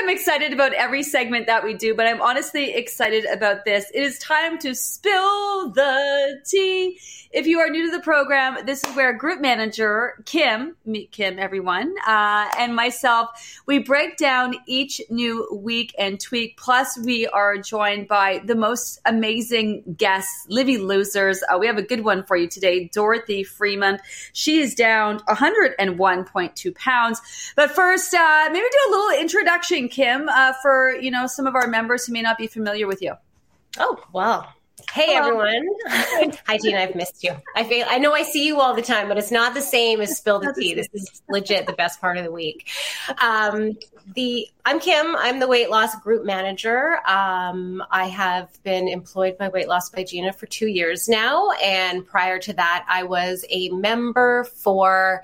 I'm excited about every segment that we do, but I'm honestly excited about this. It is time to spill the tea. If you are new to the program, this is where group manager Kim, meet Kim, everyone, uh, and myself, we break down each new week and tweak. Plus, we are joined by the most amazing guests, Livy Losers. Uh, we have a good one for you today, Dorothy Freymond. She is down 101.2 pounds. But first, uh, maybe do a little introduction, Kim, uh, for you know some of our members who may not be familiar with you. Oh, wow. Hey Hello. everyone. Hi Gina, I've missed you. I feel I know I see you all the time, but it's not the same as spill the tea. This is legit the best part of the week. Um, the I'm Kim. I'm the weight loss group manager. Um, I have been employed by Weight Loss by Gina for two years now, and prior to that, I was a member for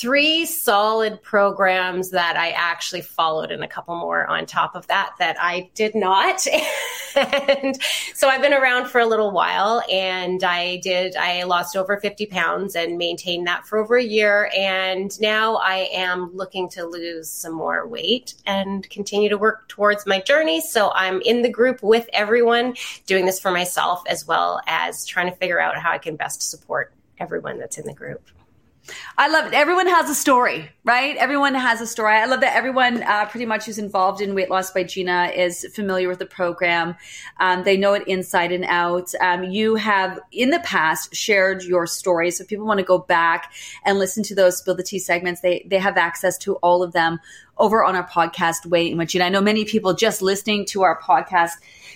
three solid programs that I actually followed and a couple more on top of that that I did not. and so I've been around for a little while and I did, I lost over 50 pounds and maintained that for over a year. And now I am looking to lose some more weight and continue to work towards my journey. So I'm in the group with everyone doing this for myself as well as trying to figure out how I can best support everyone that's in the group. I love it. Everyone has a story, right? Everyone has a story. I love that everyone uh, pretty much who's involved in Weight Loss by Gina is familiar with the program. Um, they know it inside and out. Um, you have in the past shared your story. So if people want to go back and listen to those Spill the Tea segments, they, they have access to all of them over on our podcast, Weight and Gina. I know many people just listening to our podcast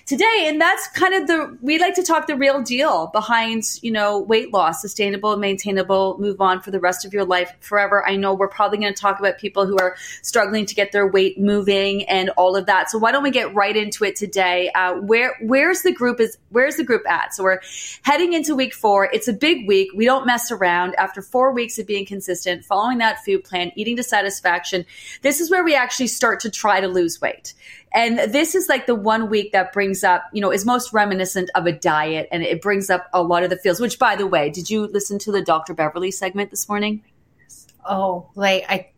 today. And that's kind of the, we like to talk the real deal behind, you know, weight loss, sustainable, maintainable, move on for the rest of your life forever. I know we're probably going to talk about people who are struggling to get their weight moving and all of that. So why don't we get right into it today? Uh, where, where's the group is, where's the group at? So we're heading into week four. It's a big week. We don't mess around after four weeks of being consistent, following that food plan, eating to satisfaction. This is where we actually start to try to lose weight. And this is like the one week that brings up, you know, is most reminiscent of a diet and it brings up a lot of the feels, which by the way, did you listen to the Dr. Beverley segment this morning? Oh, like I,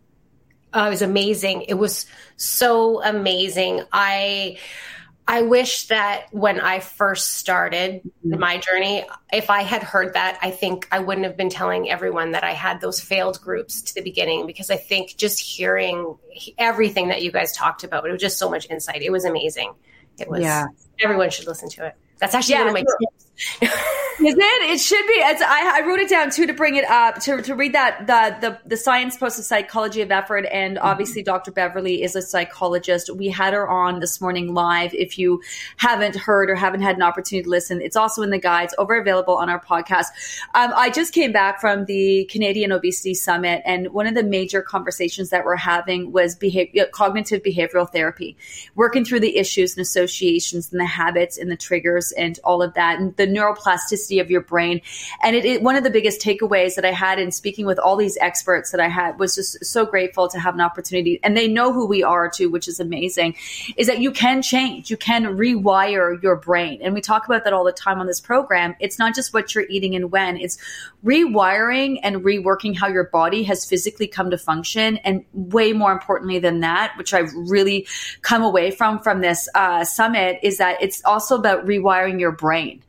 oh, it was amazing. It was so amazing. I, I wish that when I first started mm-hmm. my journey, if I had heard that, I think I wouldn't have been telling everyone that I had those failed groups to the beginning because I think just hearing everything that you guys talked about, it was just so much insight. It was amazing. It was, yeah. everyone should listen to it. That's actually yeah, one of my tips. Is it? It should be. It's, I, I, wrote it down too to bring it up to, to read that the the the science post of psychology of effort, and mm-hmm. obviously. Dr. Beverley is a psychologist. We had her on this morning live. If you haven't heard or haven't had an opportunity to listen, it's also in the guides over available on our podcast. Um, I just came back from the Canadian Obesity Summit, and one of the major conversations that we're having was behavior, cognitive behavioral therapy, working through the issues and associations and the habits and the triggers and all of that, and the neuroplasticity of your brain. And it, it, one of the biggest takeaways that I had in speaking with all these experts that I had was just so grateful to have an opportunity. And they know who we are too, which is amazing, is that you can change, you can rewire your brain. And we talk about that all the time on this program. It's not just what you're eating and when, it's rewiring and reworking how your body has physically come to function. And way more importantly than that, which I've really come away from from this uh, summit, is that it's also about rewiring your brain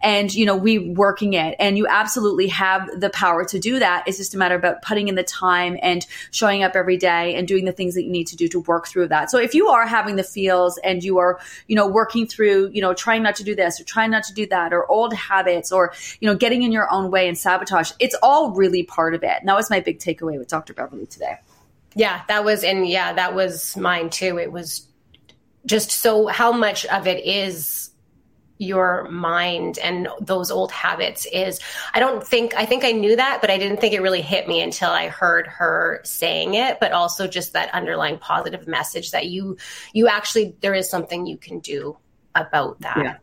and you know we working it. And you absolutely have the power to do that. It's just a matter about putting in the time and showing up every day and doing the things that you need to do to work through that. So if you are having the feels and you are you know working through you know trying not to do this or trying not to do that or old habits or you know getting in your own way and sabotage it's all really part of it. And that was my big takeaway with dr beverley today. Yeah that was and yeah that was mine too. It was just so how much of it is your mind and those old habits is I don't think I think I knew that but I didn't think it really hit me until I heard her saying it but also just that underlying positive message that you you actually there is something you can do about that. Yeah.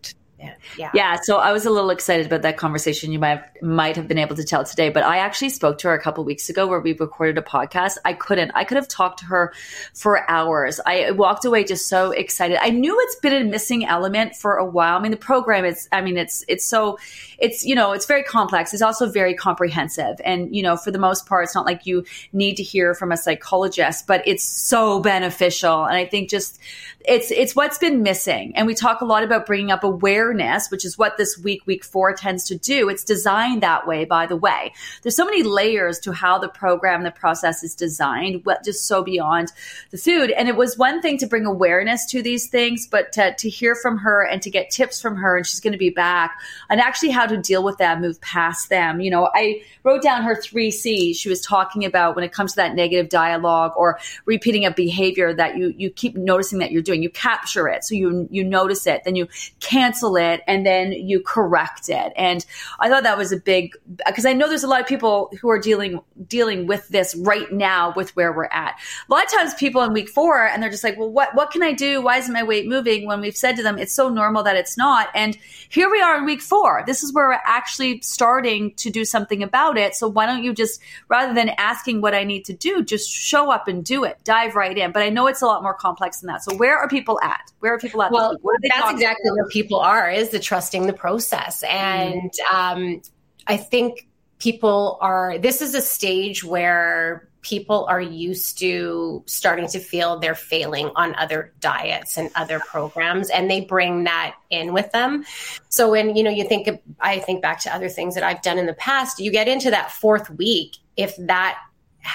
Yeah. Yeah. So I was a little excited about that conversation. You might have, might have been able to tell today, but I actually spoke to her a couple weeks ago where we recorded a podcast. I couldn't. I could have talked to her for hours. I walked away just so excited. I knew it's been a missing element for a while. I mean, the program is. I mean, it's it's so it's you know it's very complex. It's also very comprehensive, and you know for the most part, it's not like you need to hear from a psychologist, but it's so beneficial. And I think just it's it's what's been missing. And we talk a lot about bringing up awareness, which is what this week week 4 tends to do. It's designed that way by the way. There's so many layers to how the program the process is designed, what just so beyond the food. And it was one thing to bring awareness to these things, but to, to hear from her and to get tips from her and she's going to be back and actually how to deal with them, move past them. You know, I wrote down her 3 C's she was talking about when it comes to that negative dialogue or repeating a behavior that you you keep noticing that you're doing. You capture it. So you, you notice it, then you cancel it, and then you correct it. And I thought that was a big, because I know there's a lot of people who are dealing, dealing with this right now with where we're at. A lot of times people in week four, and they're just like, well, what, what can I do? Why isn't my weight moving? When we've said to them, it's so normal that it's not. And here we are in week four. This is where we're actually starting to do something about it. So why don't you just, rather than asking what I need to do, just show up and do it, dive right in. But I know it's a lot more complex than that. So where are people at? Where are people at? Well, that's exactly about? where people are is the trusting the process. And mm. um, I think people are, this is a stage where people are used to starting to feel they're failing on other diets and other programs and they bring that in with them so when you know you think i think back to other things that i've done in the past you get into that fourth week if that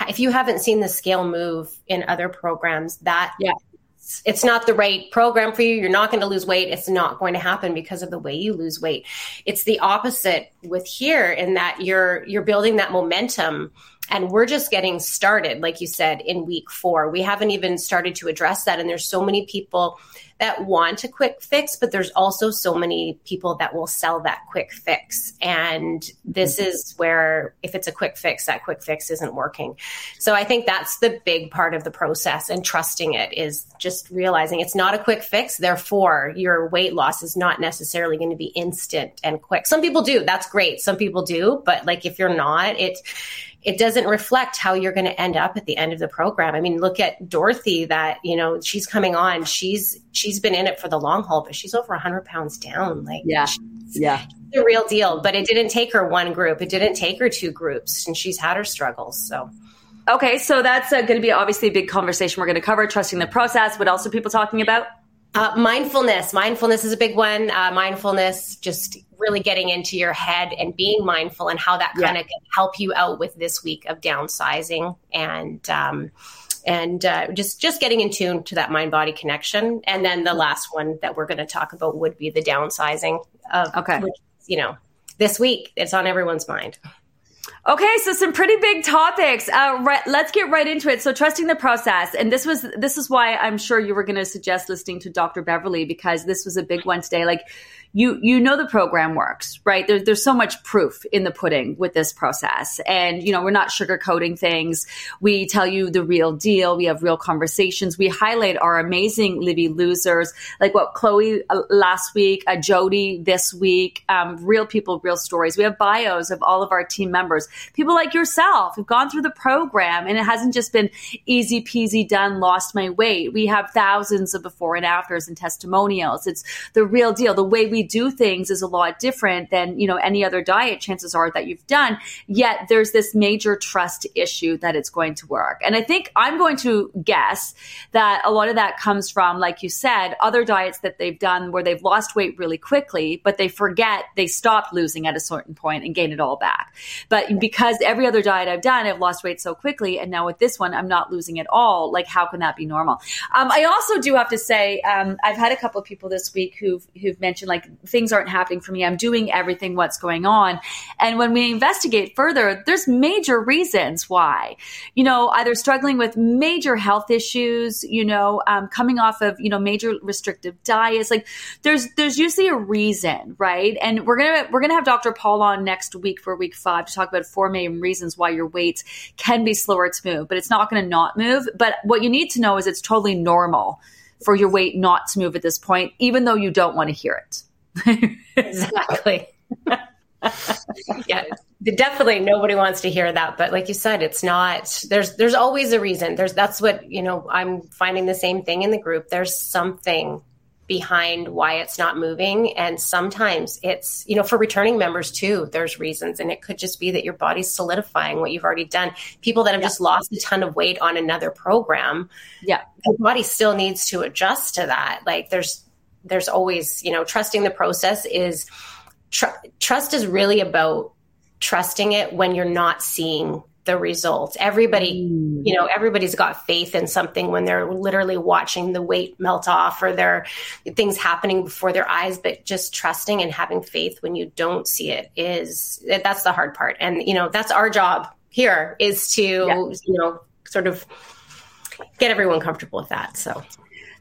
if you haven't seen the scale move in other programs that yeah it's not the right program for you. You're not going to lose weight. It's not going to happen because of the way you lose weight. It's the opposite with here in that you're you're building that momentum and we're just getting started like you said in week 4 we haven't even started to address that and there's so many people that want a quick fix, but there's also so many people that will sell that quick fix. And this mm-hmm. is where, if it's a quick fix, that quick fix isn't working. So I think that's the big part of the process and trusting it is just realizing it's not a quick fix. Therefore, your weight loss is not necessarily going to be instant and quick. Some people do. That's great. Some people do. But like if you're not, it's, it doesn't reflect how you're going to end up at the end of the program. I mean, look at Dorothy that, you know, she's coming on. She's she's been in it for the long haul, but she's over 100 pounds down. Like Yeah. Yeah. The real deal, but it didn't take her one group. It didn't take her two groups and she's had her struggles. So Okay, so that's uh, going to be obviously a big conversation we're going to cover trusting the process. What else are people talking about? Uh, mindfulness. Mindfulness is a big one. Uh, mindfulness, just really getting into your head and being mindful and how that kind of can help you out with this week of downsizing and um, and uh, just just getting in tune to that mind body connection. And then the last one that we're going to talk about would be the downsizing. Of, okay, which, you know, this week it's on everyone's mind. Okay, so some pretty big topics. Uh, right, let's get right into it. So, trusting the process, and this was this is why I'm sure you were going to suggest listening to Dr. Beverley because this was a big one today. Like, you you know the program works, right? There's there's so much proof in the pudding with this process, and you know we're not sugarcoating things. We tell you the real deal. We have real conversations. We highlight our amazing Livy losers, like what Chloe uh, last week, uh, Jody this week. Um, real people, real stories. We have bios of all of our team members, people like yourself who've gone through the program, and it hasn't just been easy peasy done. Lost my weight. We have thousands of before and afters and testimonials. It's the real deal. The way we we do things is a lot different than, you know, any other diet chances are that you've done. Yet there's this major trust issue that it's going to work. And I think I'm going to guess that a lot of that comes from, like you said, other diets that they've done where they've lost weight really quickly, but they forget they stopped losing at a certain point and gain it all back. But because every other diet I've done, I've lost weight so quickly. And now with this one, I'm not losing at all. Like, how can that be normal? Um, I also do have to say, um, I've had a couple of people this week who've, who've mentioned like things aren't happening for me. I'm doing everything what's going on. And when we investigate further, there's major reasons why, you know, either struggling with major health issues, you know, um, coming off of, you know, major restrictive diets. Like there's, there's usually a reason, right? And we're going to, we're going to have Dr. Paul on next week for week five to talk about four main reasons why your weight can be slower to move, but it's not going to not move. But what you need to know is it's totally normal for your weight not to move at this point, even though you don't want to hear it. exactly. yeah, definitely nobody wants to hear that. But like you said, it's not, there's, there's always a reason. There's, that's what, you know, I'm finding the same thing in the group. There's something behind why it's not moving. And sometimes it's, you know, for returning members too, there's reasons. And it could just be that your body's solidifying what you've already done. People that have yeah. just lost a ton of weight on another program, yeah, your body still needs to adjust to that. Like there's, there's always, you know, trusting the process is, tr- trust is really about trusting it when you're not seeing the results. Everybody, mm. you know, everybody's got faith in something when they're literally watching the weight melt off or their things happening before their eyes, but just trusting and having faith when you don't see it is that's the hard part. And you know, that's our job here is to, yeah. you know, sort of get everyone comfortable with that. So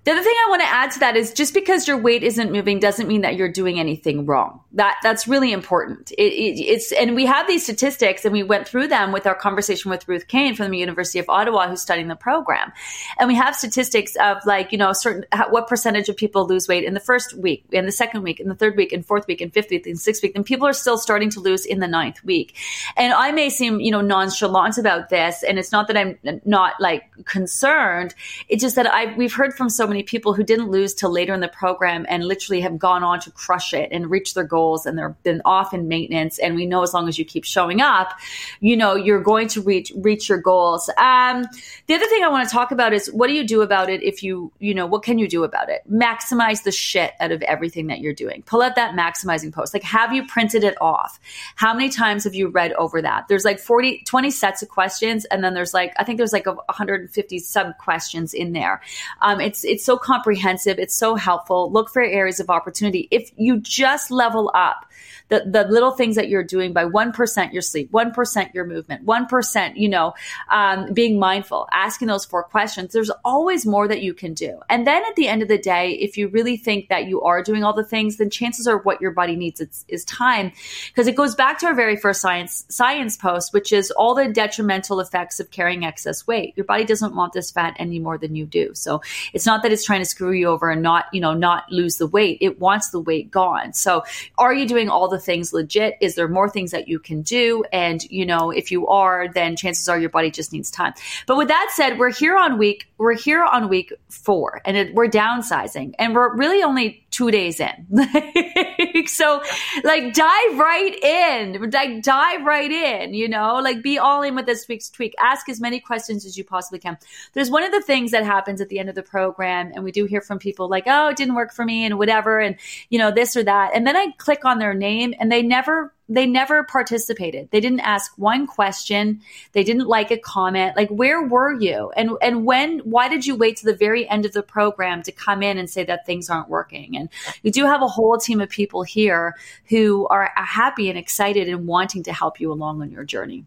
the other thing I want to add to that is just because your weight isn't moving doesn't mean that you're doing anything wrong. That that's really important. It, it, it's and we have these statistics and we went through them with our conversation with Ruth Kane from the University of Ottawa who's studying the program, and we have statistics of like you know certain what percentage of people lose weight in the first week, in the second week, in the third week, in fourth week, in fifth week, in sixth week, and people are still starting to lose in the ninth week. And I may seem you know nonchalant about this, and it's not that I'm not like concerned. It's just that I we've heard from so many many people who didn't lose till later in the program and literally have gone on to crush it and reach their goals and they're been off in maintenance. And we know as long as you keep showing up, you know, you're going to reach reach your goals. Um, the other thing I want to talk about is what do you do about it if you, you know, what can you do about it? Maximize the shit out of everything that you're doing. Pull out that maximizing post. Like, have you printed it off? How many times have you read over that? There's like 40, 20 sets of questions. And then there's like, I think there's like 150 sub questions in there. Um, it's, it's so comprehensive. It's so helpful. Look for areas of opportunity. If you just level up the, the little things that you're doing by 1% your sleep, 1% your movement, 1%, you know, um, being mindful, asking those four questions, there's always more that you can do. And then at the end of the day, if you really think that you are doing all the things, then chances are what your body needs is, is time. Because it goes back to our very first science, science post, which is all the detrimental effects of carrying excess weight. Your body doesn't want this fat any more than you do. So it's not that it's trying to screw you over and not, you know, not lose the weight. It wants the weight gone. So are you doing all the the things legit? Is there more things that you can do? And, you know, if you are, then chances are your body just needs time. But with that said, we're here on week, we're here on week four and it, we're downsizing and we're really only two days in. so like dive right in, like dive right in, you know, like be all in with this week's tweak. Ask as many questions as you possibly can. There's one of the things that happens at the end of the program and we do hear from people like, oh, it didn't work for me and whatever. And, you know, this or that. And then I click on their name and they never they never participated. They didn't ask one question. They didn't like a comment. Like, where were you? And and when? Why did you wait to the very end of the program to come in and say that things aren't working? And we do have a whole team of people here who are happy and excited and wanting to help you along on your journey.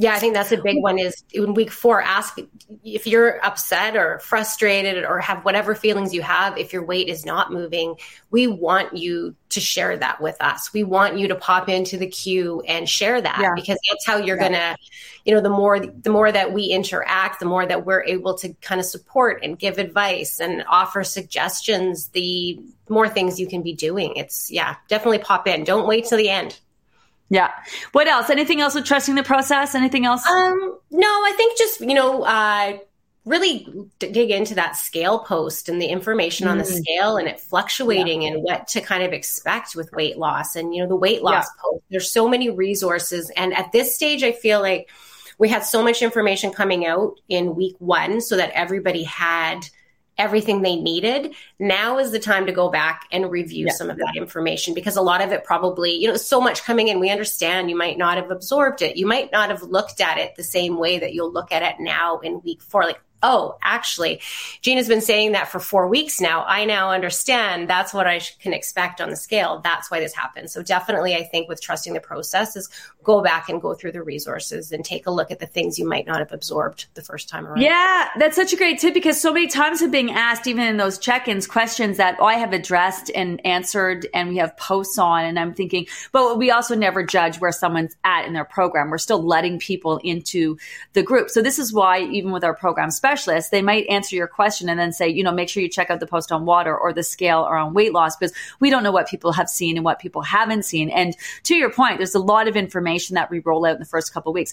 Yeah, I think that's a big one is in week four, ask if you're upset or frustrated or have whatever feelings you have, if your weight is not moving, we want you to share that with us. We want you to pop into the queue and share that yeah. because that's how you're yeah. gonna, you know, the more the more that we interact, the more that we're able to kind of support and give advice and offer suggestions, the more things you can be doing. It's yeah, definitely pop in. Don't wait till the end. Yeah. What else? Anything else with trusting the process? Anything else? Um, no, I think just, you know, uh, really dig into that scale post and the information mm-hmm. on the mm. scale and it fluctuating yeah. and what to kind of expect with weight loss and you know the weight loss yeah. post there's so many resources and at this stage i feel like we had so much information coming out in week 1 so that everybody had everything they needed. Now is the time to go back and review yeah. some of that information because a lot of it probably, you know, so much coming in. We understand you might not have absorbed it. You might not have looked at it the same way that you'll look at it now in week four. Like oh, actually, Gina's been saying that for four weeks now. I now understand that's what I can expect on the scale. That's why this happened. So definitely, I think with trusting the process is go back and go through the resources and take a look at the things you might not have absorbed the first time around. Yeah, that's such a great tip because so many times have being asked, even in those check-ins, questions that I have addressed and answered, and we have posts on, and I'm thinking, but we also never judge where someone's at in their program. We're still letting people into the group. So this is why even with our program specialists, they might answer your question and then say, you know, make sure you check out the post on water or the scale or on weight loss because we don't know what people have seen and what people haven't seen. And to your point, there's a lot of information that we roll out in the first couple weeks.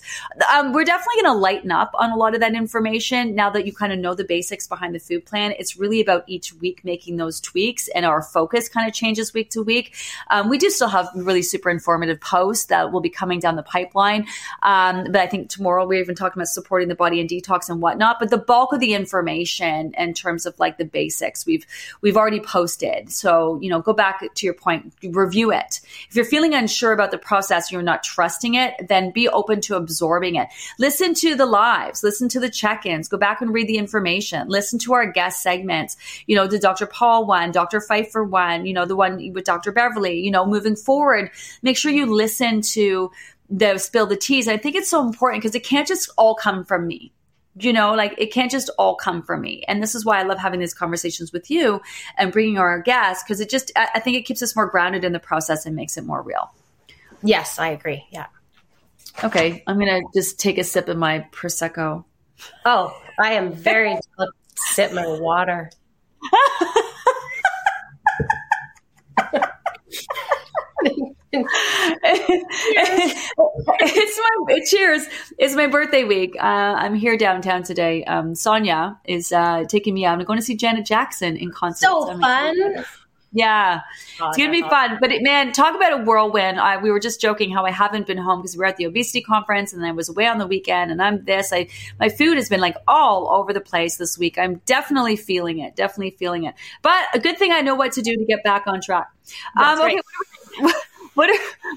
Um, we're definitely going to lighten up on a lot of that information now that you kind of know the basics behind the food plan. It's really about each week making those tweaks and our focus kind of changes week to week. Um, we do still have really super informative posts that will be coming down the pipeline. Um, but I think tomorrow we're even talking about supporting the body and detox and whatnot. But the bulk of the information in terms of like the basics we've we've already posted. So you know, go back to your point, review it. If you're feeling unsure about the process, you're not trusting it, then be open to absorbing it. Listen to the lives, listen to the check-ins, go back and read the information, listen to our guest segments. You know, the Dr. Paul one, Dr. Pfeiffer one, you know, the one with Dr. Beverley. You know, moving forward, make sure you listen to the spill the teas. I think it's so important because it can't just all come from me. You know, like it can't just all come from me. And this is why I love having these conversations with you and bringing our guests because it just, I think it keeps us more grounded in the process and makes it more real. Yes, I agree. Yeah. Okay. I'm going to just take a sip of my Prosecco. Oh, I am very sip my water. it's my cheers. It's my birthday week. Uh, I'm here downtown today. Um, Sonia is uh, taking me out. I'm going to see Janet Jackson in concert. So fun. Yeah, oh, it's gonna be fun. But it, man, talk about a whirlwind. I, we were just joking how I haven't been home because we were at the obesity conference and I was away on the weekend. And I'm this. I my food has been like all over the place this week. I'm definitely feeling it. Definitely feeling it. But a good thing I know what to do to get back on track. Um, okay. Right. What,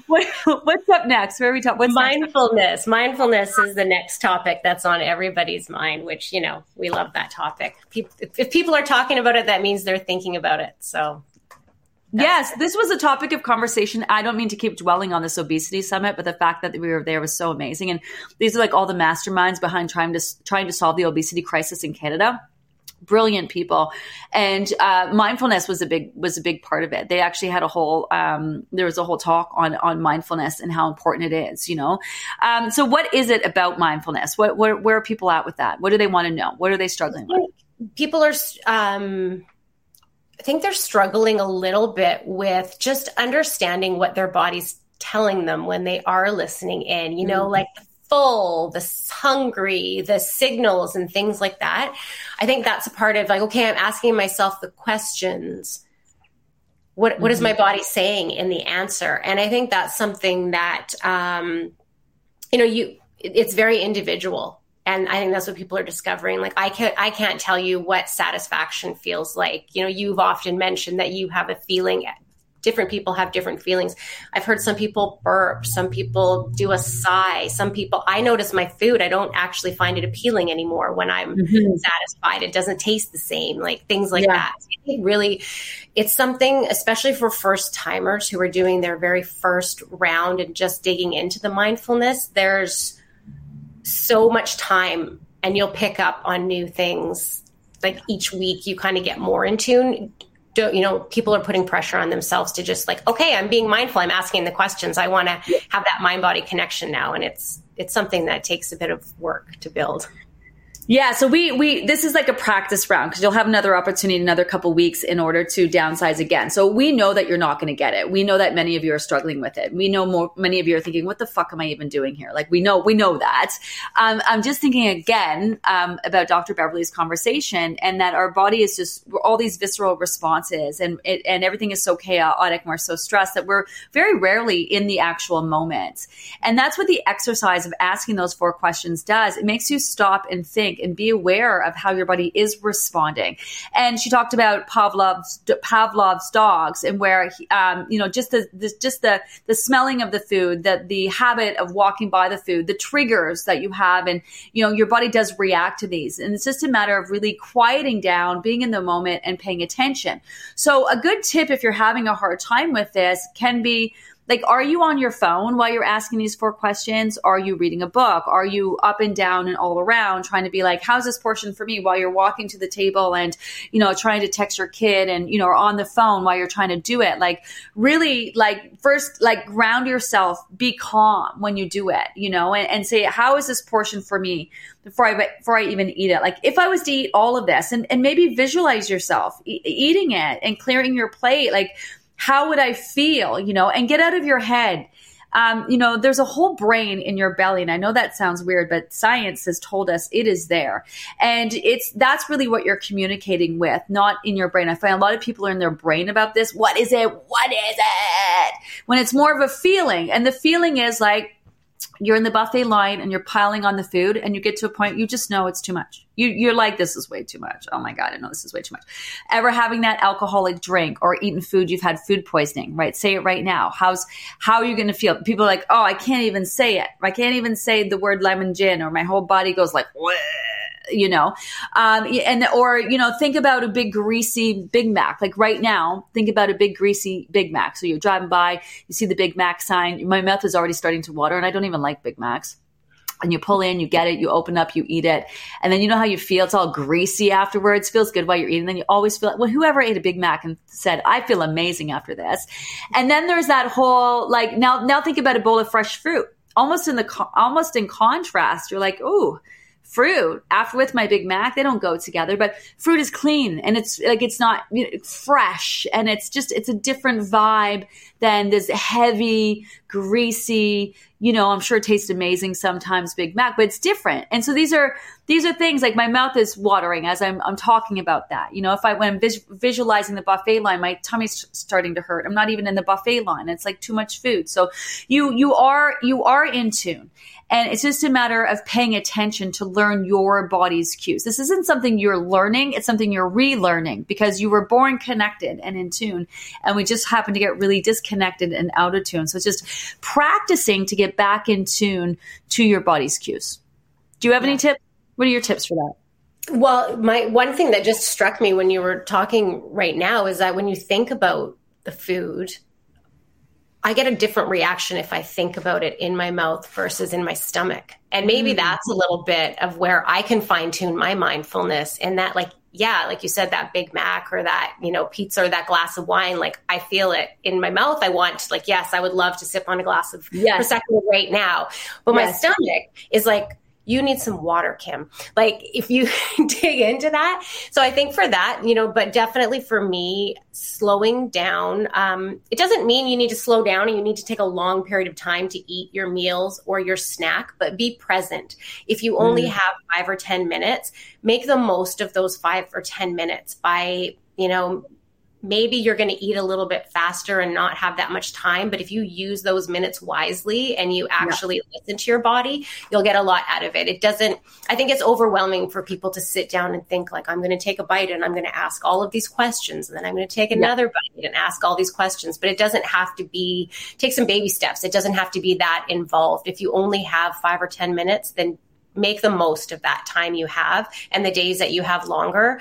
what what's up next? Where are we talking? What's mindfulness? Next? Mindfulness is the next topic that's on everybody's mind. Which you know we love that topic. If people are talking about it, that means they're thinking about it. So. Yes, this was a topic of conversation. I don't mean to keep dwelling on this obesity summit, but the fact that we were there was so amazing. And these are like all the masterminds behind trying to trying to solve the obesity crisis in Canada brilliant people. And uh, mindfulness was a big was a big part of it. They actually had a whole um, there was a whole talk on on mindfulness and how important it is you know? Um, so what is it about mindfulness? What, where are people at with that? What do they want to know? What are they struggling with? People are um, i think they're struggling a little bit with just understanding what their body's telling them when they are listening in you know mm-hmm. like full, the hungry, the signals and things like that. I think that's a part of like, okay, I'm asking myself the questions. What, mm-hmm. what is my mm-hmm. body saying in the answer? And I think that's something that, um, you know, you, it's very individual. And I think that's what people are discovering. Like I can't, I can't tell you what satisfaction feels like. You know, you've often mentioned that you have a feeling different people have different feelings. I've heard some people burp, some people do a sigh, some people I notice my food, I don't actually find it appealing anymore when I'm mm-hmm. satisfied. It doesn't taste the same, like things like yeah. that. It really it's something especially for first timers who are doing their very first round and just digging into the mindfulness. There's so much time and you'll pick up on new things like each week you kind of get more in tune do, you know, people are putting pressure on themselves to just like, okay, I'm being mindful. I'm asking the questions. I want to have that mind body connection now. And it's, it's something that takes a bit of work to build. Yeah, so we we this is like a practice round because you'll have another opportunity another couple weeks in order to downsize again. So we know that you're not going to get it. We know that many of you are struggling with it. We know more many of you are thinking, "What the fuck am I even doing here?" Like we know we know that. Um, I'm just thinking again um, about Dr. Beverley's conversation and that our body is just all these visceral responses and it, and everything is so chaotic and we're so stressed that we're very rarely in the actual moment. And that's what the exercise of asking those four questions does. It makes you stop and think and be aware of how your body is responding. And she talked about Pavlov's Pavlov's dogs and where um, you know just the, the just the the smelling of the food, that the habit of walking by the food, the triggers that you have, and you know your body does react to these. And it's just a matter of really quieting down, being in the moment, and paying attention. So a good tip if you're having a hard time with this can be like are you on your phone while you're asking these four questions? Are you reading a book? Are you up and down and all around trying to be like how's this portion for me? While you're walking to the table and you know trying to text your kid and you know or on the phone while you're trying to do it. Like really like first like ground yourself. Be calm when you do it you know and, and say how is this portion for me before I before I even eat it. Like if I was to eat all of this and, and maybe visualize yourself e- eating it and clearing your plate, like how would I feel, you know, and get out of your head. Um, you know, there's a whole brain in your belly. And I know that sounds weird, but science has told us it is there. And it's, that's really what you're communicating with, not in your brain. I find a lot of people are in their brain about this. What is it? What is it? When it's more of a feeling. And the feeling is like, you're in the buffet line and you're piling on the food and you get to a point you just know it's too much. You, you're like, this is way too much. Oh my God, I know this is way too much. Ever having that alcoholic drink or eating food, you've had food poisoning, right? Say it right now. How's, how are you going to feel? People are like, oh, I can't even say it. I can't even say the word lemon gin or my whole body goes like, Wah you know, um, and or you know, think about a big greasy Big Mac. Like right now, think about a big greasy Big Mac. So you're driving by, you see the Big Mac sign. My mouth is already starting to water, and I don't even like Big Macs and you pull in, you get it, you open up, you eat it. And then you know how you feel? It's all greasy afterwards, feels good while you're eating. Then you always feel like well, whoever ate a Big Mac and said, I feel amazing after this. And then there's that whole, like, now, now think about a bowl of fresh fruit. Almost in the, almost in contrast, you're like, ooh, fruit after with my Big Mac. They don't go together, but fruit is clean and it's like it's not you know, fresh and it's just it's a different vibe than this heavy, greasy. You know, I'm sure it tastes amazing sometimes Big Mac, but it's different. And so these are these are things like my mouth is watering as I'm I'm talking about that. You know, if I when I'm vis- visualizing the buffet line, my tummy's starting to hurt. I'm not even in the buffet line. It's like too much food. So you you are you are in tune. And it's just a matter of paying attention to learn your body's cues. This isn't something you're learning, it's something you're relearning because you were born connected and in tune. And we just happen to get really disconnected and out of tune. So it's just practicing to get back in tune to your body's cues. Do you have yeah. any tips? What are your tips for that? Well, my one thing that just struck me when you were talking right now is that when you think about the food I get a different reaction if I think about it in my mouth versus in my stomach. And maybe mm. that's a little bit of where I can fine tune my mindfulness and that like yeah, like you said, that Big Mac or that, you know, pizza or that glass of wine, like I feel it in my mouth. I want, like, yes, I would love to sip on a glass of yes. Prosecco right now. But yes. my stomach is like, you need some water, Kim. Like if you dig into that. So I think for that, you know, but definitely for me, slowing down, um, it doesn't mean you need to slow down and you need to take a long period of time to eat your meals or your snack, but be present. If you only mm. have five or 10 minutes, make the most of those five or 10 minutes by, you know, maybe you're going to eat a little bit faster and not have that much time. But if you use those minutes wisely and you actually yeah. listen to your body, you'll get a lot out of it. It doesn't, I think it's overwhelming for people to sit down and think, like, I'm going to take a bite and I'm going to ask all of these questions. And then I'm going to take another yeah. bite and ask all these questions. But it doesn't have to be, take some baby steps. It doesn't have to be that involved. If you only have five or 10 minutes, then make the most of that time you have and the days that you have longer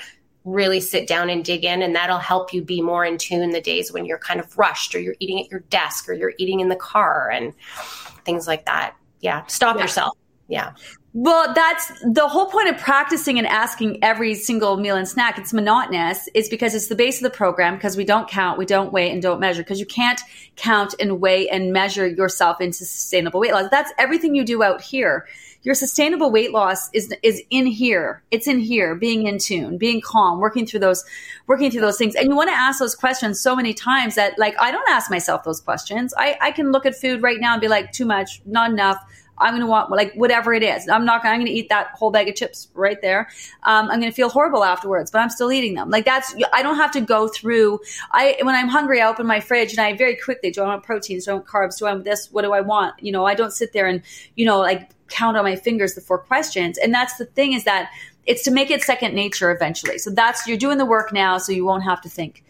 really sit down and dig in and that'll help you be more in tune the days when you're kind of rushed or you're eating at your desk or you're eating in the car and things like that yeah stop yeah. yourself yeah well, that's the whole point of practicing and asking every single meal and snack. It's monotonous. It's because it's the base of the program because we don't count, we don't weigh and don't measure because you can't count and weigh and measure yourself into sustainable weight loss. That's everything you do out here your sustainable weight loss is is in here. It's in here, being in tune, being calm, working through those working through those things. And you want to ask those questions so many times that like I don't ask myself those questions. I, I can look at food right now and be like, too much, not enough. I'm going to want like whatever it is. I'm not. I'm going to eat that whole bag of chips right there. Um, I'm going to feel horrible afterwards, but I'm still eating them. Like that's. I don't have to go through. I when I'm hungry, I open my fridge and I very quickly do I want proteins, do I want carbs, do I want this? What do I want? You know, I don't sit there and you know like count on my fingers the four questions. And that's the thing is that it's to make it second nature eventually. So that's you're doing the work now, so you won't have to think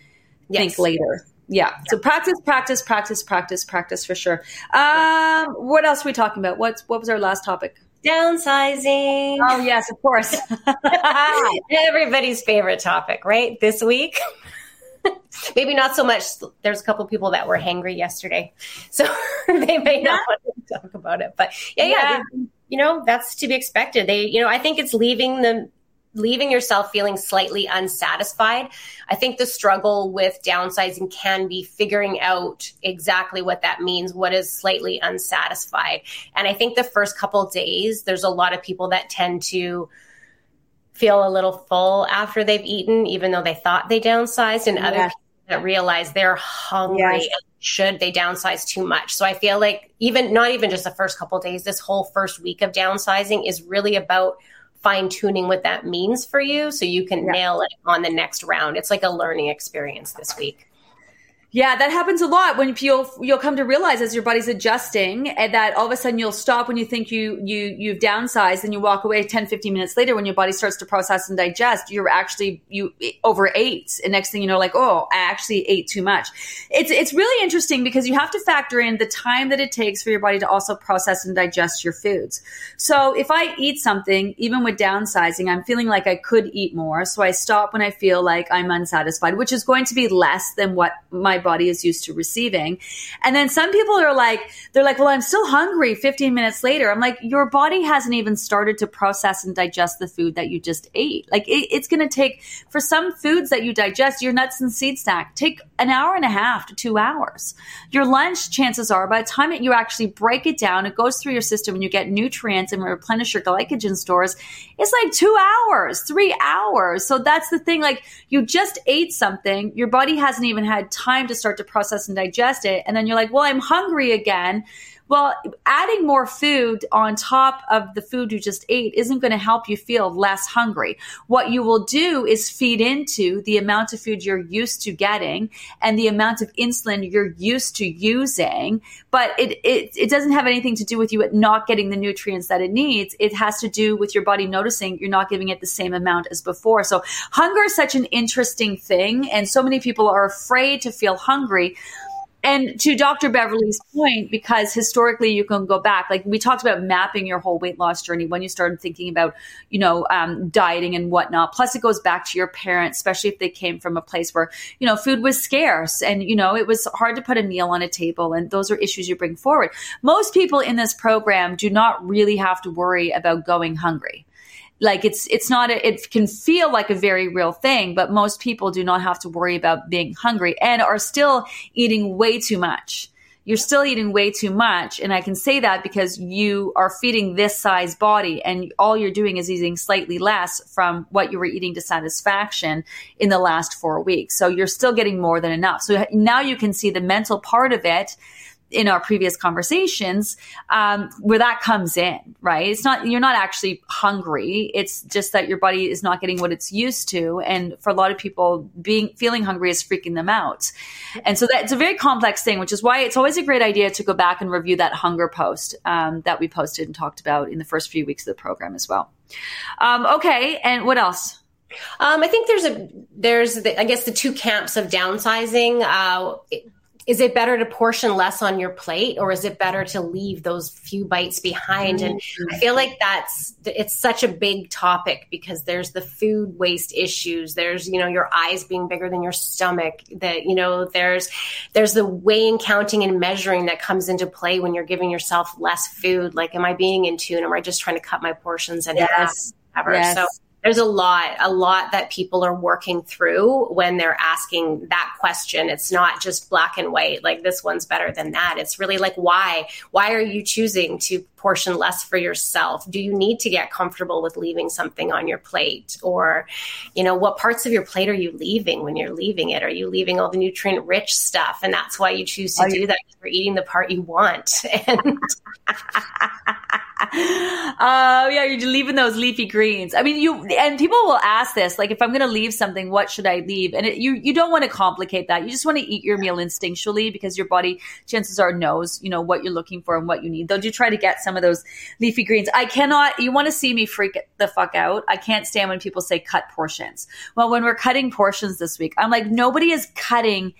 yes. think later. Yeah. So practice, practice, practice, practice, practice for sure. Um, what else are we talking about? What's what was our last topic? Downsizing. Oh yes, of course. Everybody's favorite topic, right? This week. Maybe not so much. There's a couple people that were hangry yesterday, so they may not want to talk about it. But yeah, yeah, yeah you know that's to be expected. They, you know, I think it's leaving them leaving yourself feeling slightly unsatisfied. I think the struggle with downsizing can be figuring out exactly what that means, what is slightly unsatisfied. And I think the first couple days, there's a lot of people that tend to feel a little full after they've eaten, even though they thought they downsized, and other people that realize they're hungry yes. should they downsize too much. So I feel like even not even just the first couple days, this whole first week of downsizing is really about fine tuning what that means for you so you can yeah. nail it on the next round. It's like a learning experience this week. Yeah, that happens a lot when you'll you'll come to realize as your body's adjusting and that all of a sudden you'll stop when you think you you you've downsized and you walk away 10 15 minutes later when your body starts to process and digest you're actually you over ate and next thing you know like oh I actually ate too much. It's it's really interesting because you have to factor in the time that it takes for your body to also process and digest your foods. So if I eat something even with downsizing I'm feeling like I could eat more so I stop when I feel like I'm unsatisfied which is going to be less than what my body is used to receiving. And then some people are like, they're like, well, I'm still hungry 15 minutes later. I'm like, your body hasn't even started to process and digest the food that you just ate. Like it, it's going to take, for some foods that you digest, your nuts and seed snack, take an hour and a half to two hours. Your lunch, chances are, by the time that you actually break it down, it goes through your system and you get nutrients and replenish your glycogen stores, it's like two hours, three hours. So that's the thing. Like you just ate something, your body hasn't even had time to start to process and digest it. And then you're like, well, I'm hungry again. Well, adding more food on top of the food you just ate isn't going to help you feel less hungry. What you will do is feed into the amount of food you're used to getting and the amount of insulin you're used to using. But it, it, it doesn't have anything to do with you not getting the nutrients that it needs. It has to do with your body noticing you're not giving it the same amount as before. So hunger is such an interesting thing. And so many people are afraid to feel hungry and to Dr. Beverley's point, because historically you can go back, like we talked about mapping your whole weight loss journey when you started thinking about, you know, um, dieting and whatnot. Plus, it goes back to your parents, especially if they came from a place where, you know, food was scarce and, you know, it was hard to put a meal on a table. And those are issues you bring forward. Most people in this program do not really have to worry about going hungry like it's it's not a, it can feel like a very real thing but most people do not have to worry about being hungry and are still eating way too much. You're still eating way too much. And i can say that because you are feeding this size body and all you're doing is eating slightly less from what you were eating to satisfaction in the last 4 weeks. So you're still getting more than enough. So now you can see the mental part of it in our previous conversations um, where that comes in right? It's not you're not actually hungry. It's just that your body is not getting what it's used to. And for a lot of people being feeling hungry is freaking them out. And so that's a very complex thing which is why it's always a great idea to go back and review that hunger post um, that we posted and talked about in the first few weeks of the program as well. Um, okay. And what else? Um, I think there's a there's the, I guess the two camps of downsizing. Uh, is it better to portion less on your plate or is it better to leave those few bites behind? And i feel like that's it's such a big topic because there's the food waste issues. There's you know your eyes being bigger than your stomach that you know there's there's the weighing counting and measuring that comes into play when you're giving yourself less food. Like am i being in tune? Am i just trying to cut my portions and yes. Yes. So there's a lot, a lot that people are working through when they're asking that question. It's not just black and white, like this one's better than that. It's really like, why? Why are you choosing to portion less for yourself? Do you need to get comfortable with leaving something on your plate? Or, you know, what parts of your plate are you leaving when you're leaving it? Are you leaving all the nutrient rich stuff? And that's why you choose to do that. You're eating the part you want. And Oh yeah, you're leaving those leafy greens. I mean, you and people will ask this, like, if I'm going to leave something, what should I leave? And it, you you don't want to complicate that. You just want to eat your meal instinctually because your body, chances are, knows you know what you're looking for and what you need. Though do try to get some of those leafy greens. I cannot. You want to see me freak the fuck out? I can't stand when people say cut portions. Well, when we're cutting portions this week, I'm like, nobody is cutting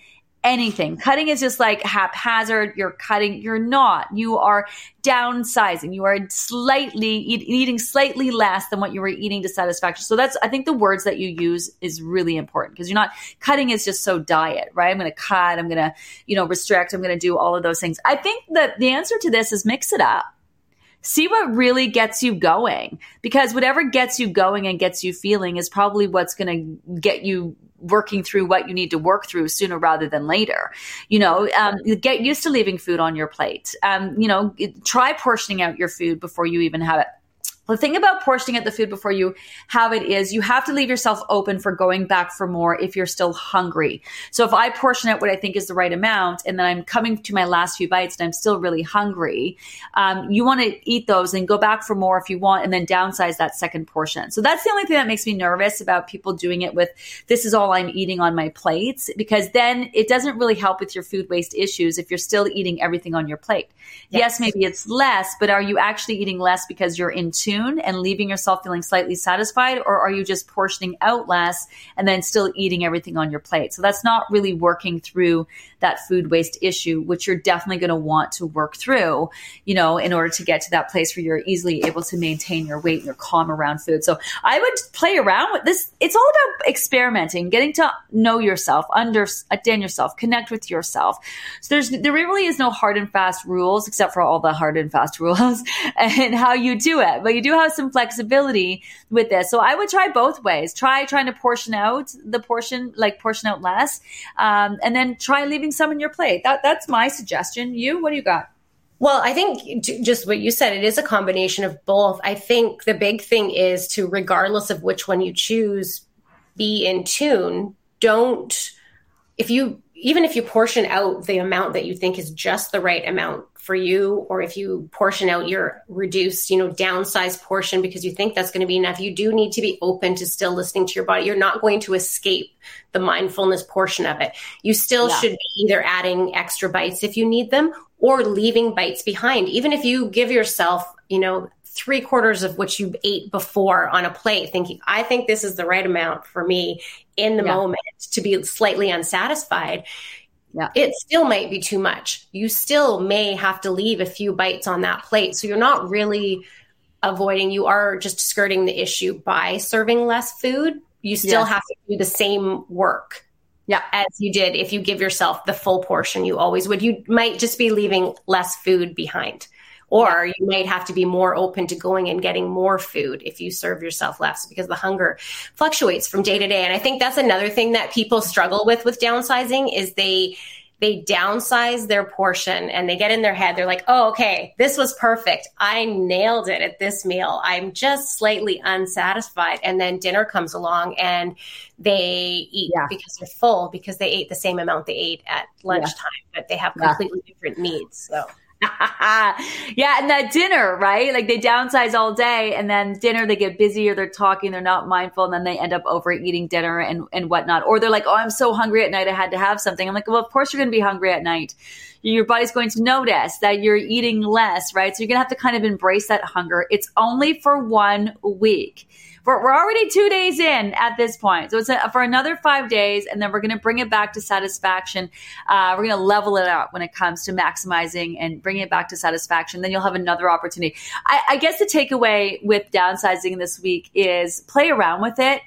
anything. Cutting is just like haphazard. You're cutting. You're not. You are downsizing. You are slightly eat, eating slightly less than what you were eating to satisfaction. So that's, I think the words that you use is really important because you're not cutting is just so diet, right? I'm going to cut. I'm going to, you know, restrict. I'm going to do all of those things. I think that the answer to this is mix it up see what really gets you going because whatever gets you going and gets you feeling is probably what's going to get you working through what you need to work through sooner rather than later. You know, um, get used to leaving food on your plate. Um, you know, try portioning out your food before you even have it the thing about portioning at the food before you have it is you have to leave yourself open for going back for more if you're still hungry. So if I portion out what I think is the right amount and then I'm coming to my last few bites and I'm still really hungry, um, you want to eat those and go back for more if you want and then downsize that second portion. So that's the only thing that makes me nervous about people doing it with this is all I'm eating on my plates because then it doesn't really help with your food waste issues if you're still eating everything on your plate. Yes, yes maybe it's less, but are you actually eating less because you're in tune and leaving yourself feeling slightly satisfied? Or are you just portioning out less and then still eating everything on your plate? So that's not really working through that food waste issue, which you're definitely going to want to work through, you know, in order to get to that place where you're easily able to maintain your weight and your calm around food. So I would play around with this. It's all about experimenting, getting to know yourself, understand yourself, connect with yourself. So there's, there really is no hard and fast rules except for all the hard and fast rules and how you do it. But you do have some flexibility with this. So I would try both ways. Try trying to portion out the portion, like portion out less, um, and then try leaving some in your plate. That that's my suggestion. You, what do you got? Well, I think just what you said, it is a combination of both. I think the big thing is to, regardless of which one you choose, be in tune. Don't, if you, even if you portion out the amount that you think is just the right amount for you, or if you portion out your reduced, you know, downsized portion because you think that's going to be enough, you do need to be open to still listening to your body. You're not going to escape the mindfulness portion of it. You still yeah. should be either adding extra bites if you need them or leaving bites behind. Even if you give yourself, you know, three quarters of what you ate before on a plate, thinking, I think this is the right amount for me in the yeah. moment to be slightly unsatisfied yeah. it still might be too much. You still may have to leave a few bites on that plate. So you're not really avoiding, you are just skirting the issue by serving less food. You still yes. have to do the same work. Yeah, as you did if you give yourself the full portion you always would. You might just be leaving less food behind. Or you might have to be more open to going and getting more food if you serve yourself less because the hunger fluctuates from day to day. And I think that's another thing that people struggle with with downsizing is they they downsize their portion and they get in their head they're like oh okay this was perfect i nailed it at this meal i'm just slightly unsatisfied and then dinner comes along and they eat yeah. because they're full because they ate the same amount they ate at lunchtime yeah. but they have completely yeah. different needs so yeah, and that dinner, right? Like they downsize all day, and then dinner they get busy or they're talking, they're not mindful, and then they end up overeating dinner and and whatnot. Or they're like, "Oh, I'm so hungry at night, I had to have something." I'm like, "Well, of course you're going to be hungry at night. Your body's going to notice that you're eating less, right? So you're going to have to kind of embrace that hunger. It's only for one week." We're, we're already two days in at this point. So it's a, for another five days, and then we're going to bring it back to satisfaction. Uh, we're going to level it out when it comes to maximizing and bringing it back to satisfaction. Then you'll have another opportunity. I, I guess the takeaway with downsizing this week is play around with it.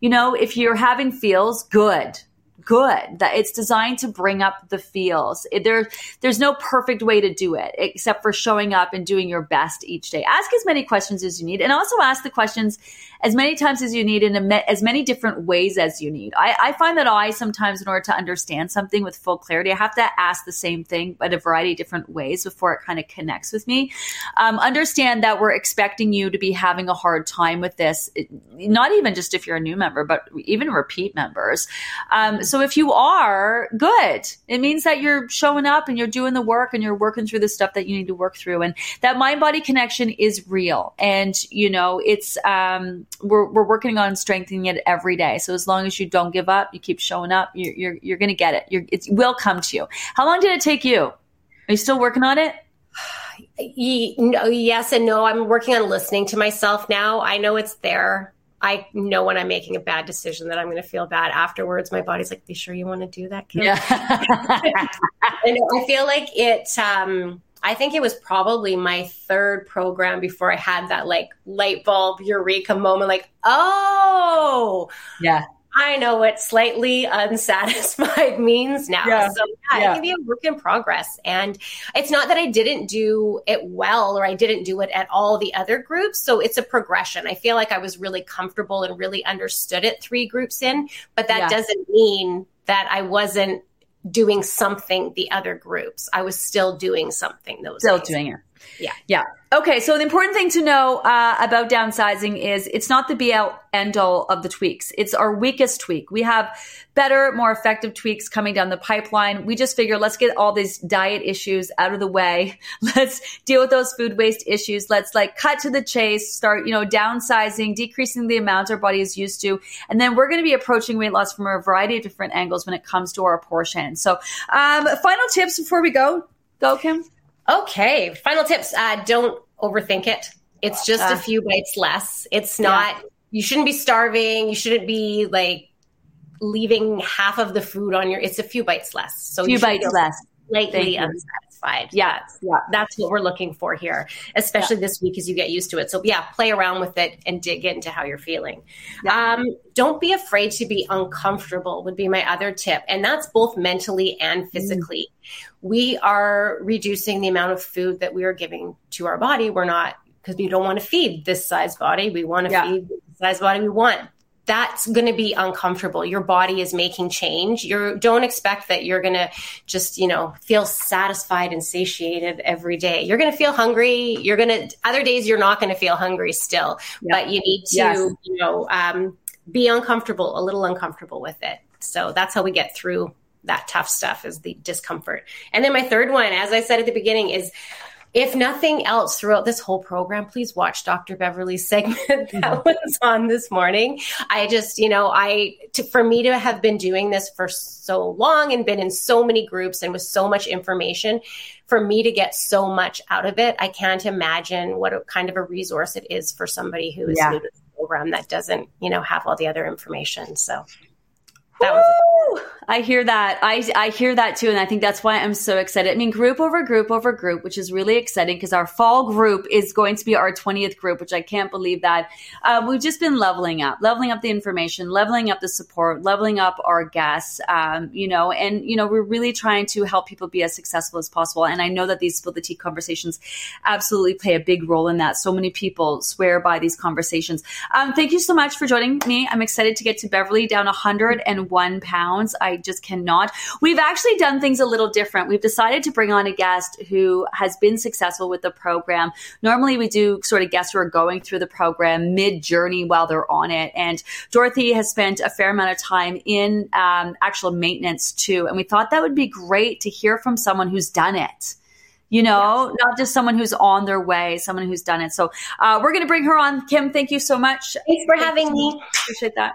You know, if you're having feels, good good. That it's designed to bring up the feels. It, there, there's no perfect way to do it except for showing up and doing your best each day. Ask as many questions as you need, and also ask the questions as many times as you need in a, as many different ways as you need. I, I find that I sometimes, in order to understand something with full clarity, I have to ask the same thing, but a variety of different ways before it kind of connects with me. Um, understand that we're expecting you to be having a hard time with this, not even just if you're a new member, but even repeat members. Um, if you are good, it means that you're showing up and you're doing the work and you're working through the stuff that you need to work through. And that mind body connection is real. And, you know, it's, um, we're, we're working on strengthening it every day. So as long as you don't give up, you keep showing up, you're, you're, you're going to get it. You're, it will come to you. How long did it take you? Are you still working on it? yes and no. I'm working on listening to myself now. I know it's there. I know when I'm making a bad decision that I'm going to feel bad afterwards. My body's like, "Be sure you want to do that, Kim?" Yeah. and I feel like it. Um, I think it was probably my third program before I had that like light bulb eureka moment. Like, oh, yeah, I know what slightly unsatisfied means now. Yeah. So yeah, yeah, it can be a work in progress. And it's not that I didn't do it well or I didn't do it at all the other groups. So it's a progression. I feel like I was really comfortable and really understood it three groups in, but that yeah. doesn't mean that I wasn't doing something the other groups. I was still doing something those still days. doing it. Yeah. Yeah. Okay. So the important thing to know uh, about downsizing is it's not the be all end all of the tweaks. It's our weakest tweak. We have better, more effective tweaks coming down the pipeline. We just figure let's get all these diet issues out of the way. Let's deal with those food waste issues. Let's like cut to the chase, start, you know, downsizing, decreasing the amount our body is used to. And then we're going to be approaching weight loss from a variety of different angles when it comes to our portion. So, um, final tips before we go. Go, Kim. Okay, final tips. Uh, don't overthink it. It's just uh, a few bites less. It's not, yeah. you shouldn't be starving. You shouldn't be like leaving half of the food on your, it's a few bites less. So few bites less. Slightly unsatisfied. Yeah. yeah. That's what we're looking for here, especially yeah. this week as you get used to it. So yeah, play around with it and dig into how you're feeling. Yeah. Um, don't be afraid to be uncomfortable would be my other tip. And that's both mentally and physically. Mm we are reducing the amount of food that we are giving to our body. We're not because we don't want to feed this size body. We want to yeah. feed the size body we want. That's going to be uncomfortable. Your body is making change. You don't expect that you're going to just, you know, feel satisfied and satiated every day. You're going to feel hungry. You're going to other days you're not going to feel hungry still, yeah. but you need to, yes. you know, um, be uncomfortable, a little uncomfortable with it. So that's how we get through that tough stuff is the discomfort. And then my third one, as I said at the beginning, is if nothing else throughout this whole program, please watch Dr. Beverley's segment that mm-hmm. was on this morning. I just, you know, I, to, for me to have been doing this for so long and been in so many groups and with so much information, for me to get so much out of it, I can't imagine what a, kind of a resource it is for somebody who is yeah. new to the program that doesn't, you know, have all the other information. So that was I hear that. I, I hear that too. And I think that's why I'm so excited. I mean, group over group over group, which is really exciting because our fall group is going to be our 20th group, which I can't believe that. Uh, we've just been leveling up, leveling up the information, leveling up the support, leveling up our guests, um, you know, and, you know, we're really trying to help people be as successful as possible. And I know that these Spill the Tea conversations absolutely play a big role in that. So many people swear by these conversations. Um, thank you so much for joining me. I'm excited to get to Beverly down 101 pounds. I just cannot. We've actually done things a little different. We've decided to bring on a guest who has been successful with the program. Normally, we do sort of guests who are going through the program mid journey while they're on it. And Dorothy has spent a fair amount of time in um, actual maintenance too. And we thought that would be great to hear from someone who's done it you know, yes. not just someone who's on their way, someone who's done it. So uh, we're going to bring her on. Kim, thank you so much. Thanks for having me. Appreciate that.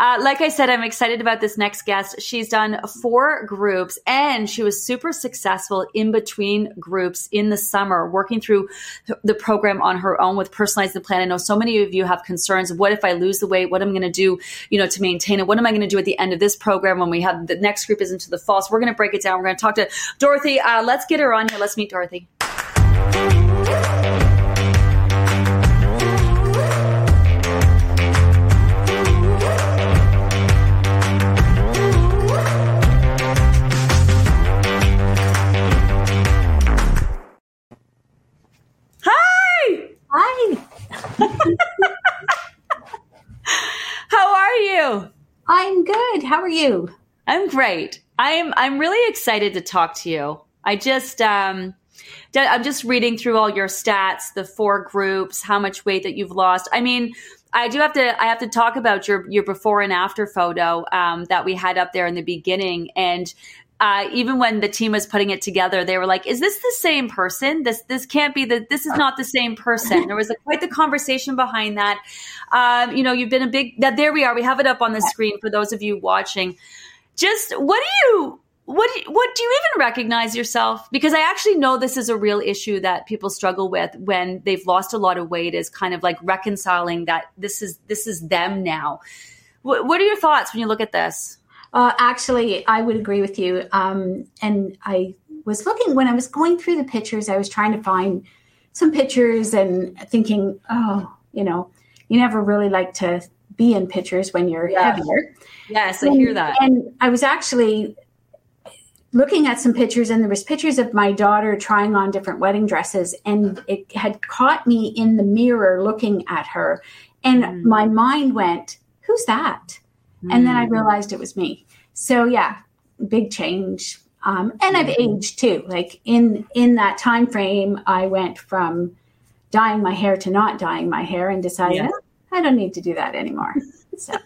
Uh, like I said, I'm excited about this next guest. She's done four groups and she was super successful in between groups in the summer, working through the program on her own with personalizing the plan. I know so many of you have concerns what if I lose the weight? What am I going to do, you know, to maintain it? What am I going to do at the end of this program when we have the next group is into the fall? So we're going to break it down. We're going to talk to Dorothy. Uh, let's get her on here. Let's meet Dorothy. Hi. How are you? I'm good. How are you? I'm great. I'm I'm really excited to talk to you. I just um I'm just reading through all your stats, the four groups, how much weight that you've lost. I mean, I do have to I have to talk about your your before and after photo um, that we had up there in the beginning and uh, even when the team was putting it together, they were like, "Is this the same person? This this can't be the this is not the same person." There was a, quite the conversation behind that. Um, you know, you've been a big. That there we are. We have it up on the screen for those of you watching. Just what do you what do you, what do you even recognize yourself? Because I actually know this is a real issue that people struggle with when they've lost a lot of weight. Is kind of like reconciling that this is this is them now. What, what are your thoughts when you look at this? Uh, actually, I would agree with you. Um, and I was looking when I was going through the pictures, I was trying to find some pictures and thinking, oh, you know, you never really like to be in pictures when you're Yeah. heavier. Yes, I hear that. And I was actually looking at some pictures, and there was pictures of my daughter trying on different wedding dresses, and it had caught me in the mirror looking at her, and Mm. my mind went, "Who's that?" And then I realized it was me. So yeah, big change. Um, and I've aged too. Like in in that time frame, I went from dyeing my hair to not dyeing my hair, and decided Yeah. "Oh, I don't need to do that anymore. So.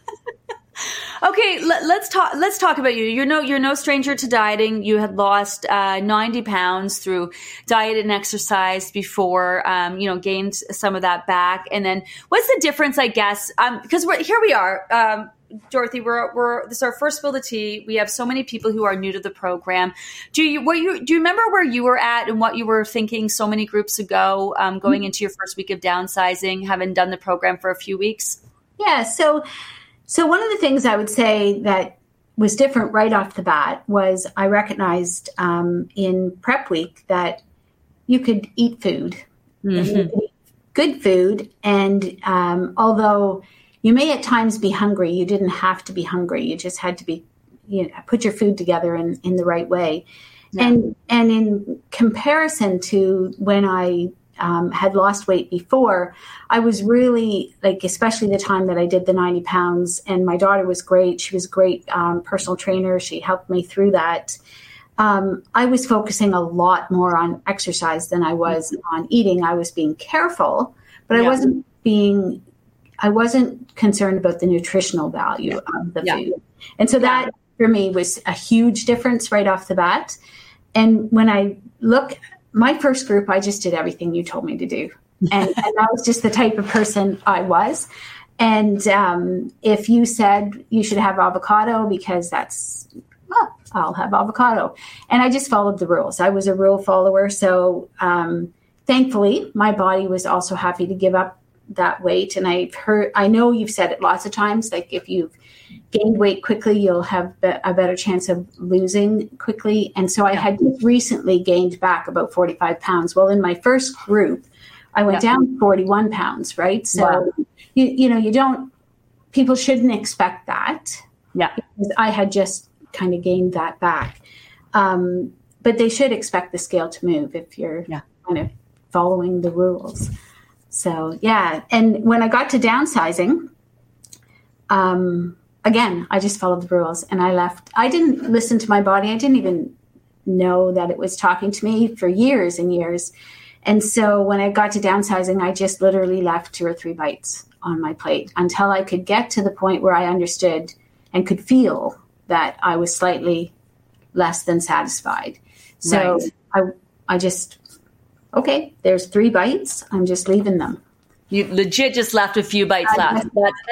Okay, let, let's talk. Let's talk about you. You're no, you're no stranger to dieting. You had lost uh, 90 pounds through diet and exercise before. Um, you know, gained some of that back. And then, what's the difference? I guess because we're here. We are, um, Dorothy. We're we're this is our first spill the tea. We have so many people who are new to the program. Do you what you do? You remember where you were at and what you were thinking so many groups ago, um, going into your first week of downsizing, having done the program for a few weeks? Yeah. So, so one of the things I would say that was different right off the bat was I recognized um, in prep week that you could eat food, and you could eat good food, and um, although you may at times be hungry, you didn't have to be hungry. You just had to be, you know, put your food together in in the right way. And and in comparison to when I um, had lost weight before, I was really like, especially the time that I did the 90 pounds, and my daughter was great. She was a great um, personal trainer. She helped me through that. Um, I was focusing a lot more on exercise than I was on eating. I was being careful, but I wasn't being, I wasn't concerned about the nutritional value of the Yeah. food. And so that for me was a huge difference right off the bat. And when I look, my first group, I just did everything you told me to do. And, and that was just the type of person I was. And um, if you said you should have avocado because that's, well, I'll have avocado. And I just followed the rules. I was a rule follower. So um, thankfully, my body was also happy to give up that weight. And I've heard, I know you've said it lots of times, like if you've gained weight quickly, you'll have a better chance of losing quickly. And so I had just recently gained back about 45 pounds. Well, in my first group, I went down 41 pounds, right? So, Wow. you, you know, you don't, people shouldn't expect that Yeah. because I had just kind of gained that back. Um, but they should expect the scale to move if you're Yeah. kind of following the rules. So yeah, and when I got to downsizing, um, again, I just followed the rules and I left. I didn't listen to my body. I didn't even know that it was talking to me for years and years. And so when I got to downsizing, I just literally left two or three bites on my plate until I could get to the point where I understood and could feel that I was slightly less than satisfied. So Right. I I just okay, there's three bites. I'm just leaving them. You legit just left a few bites I left.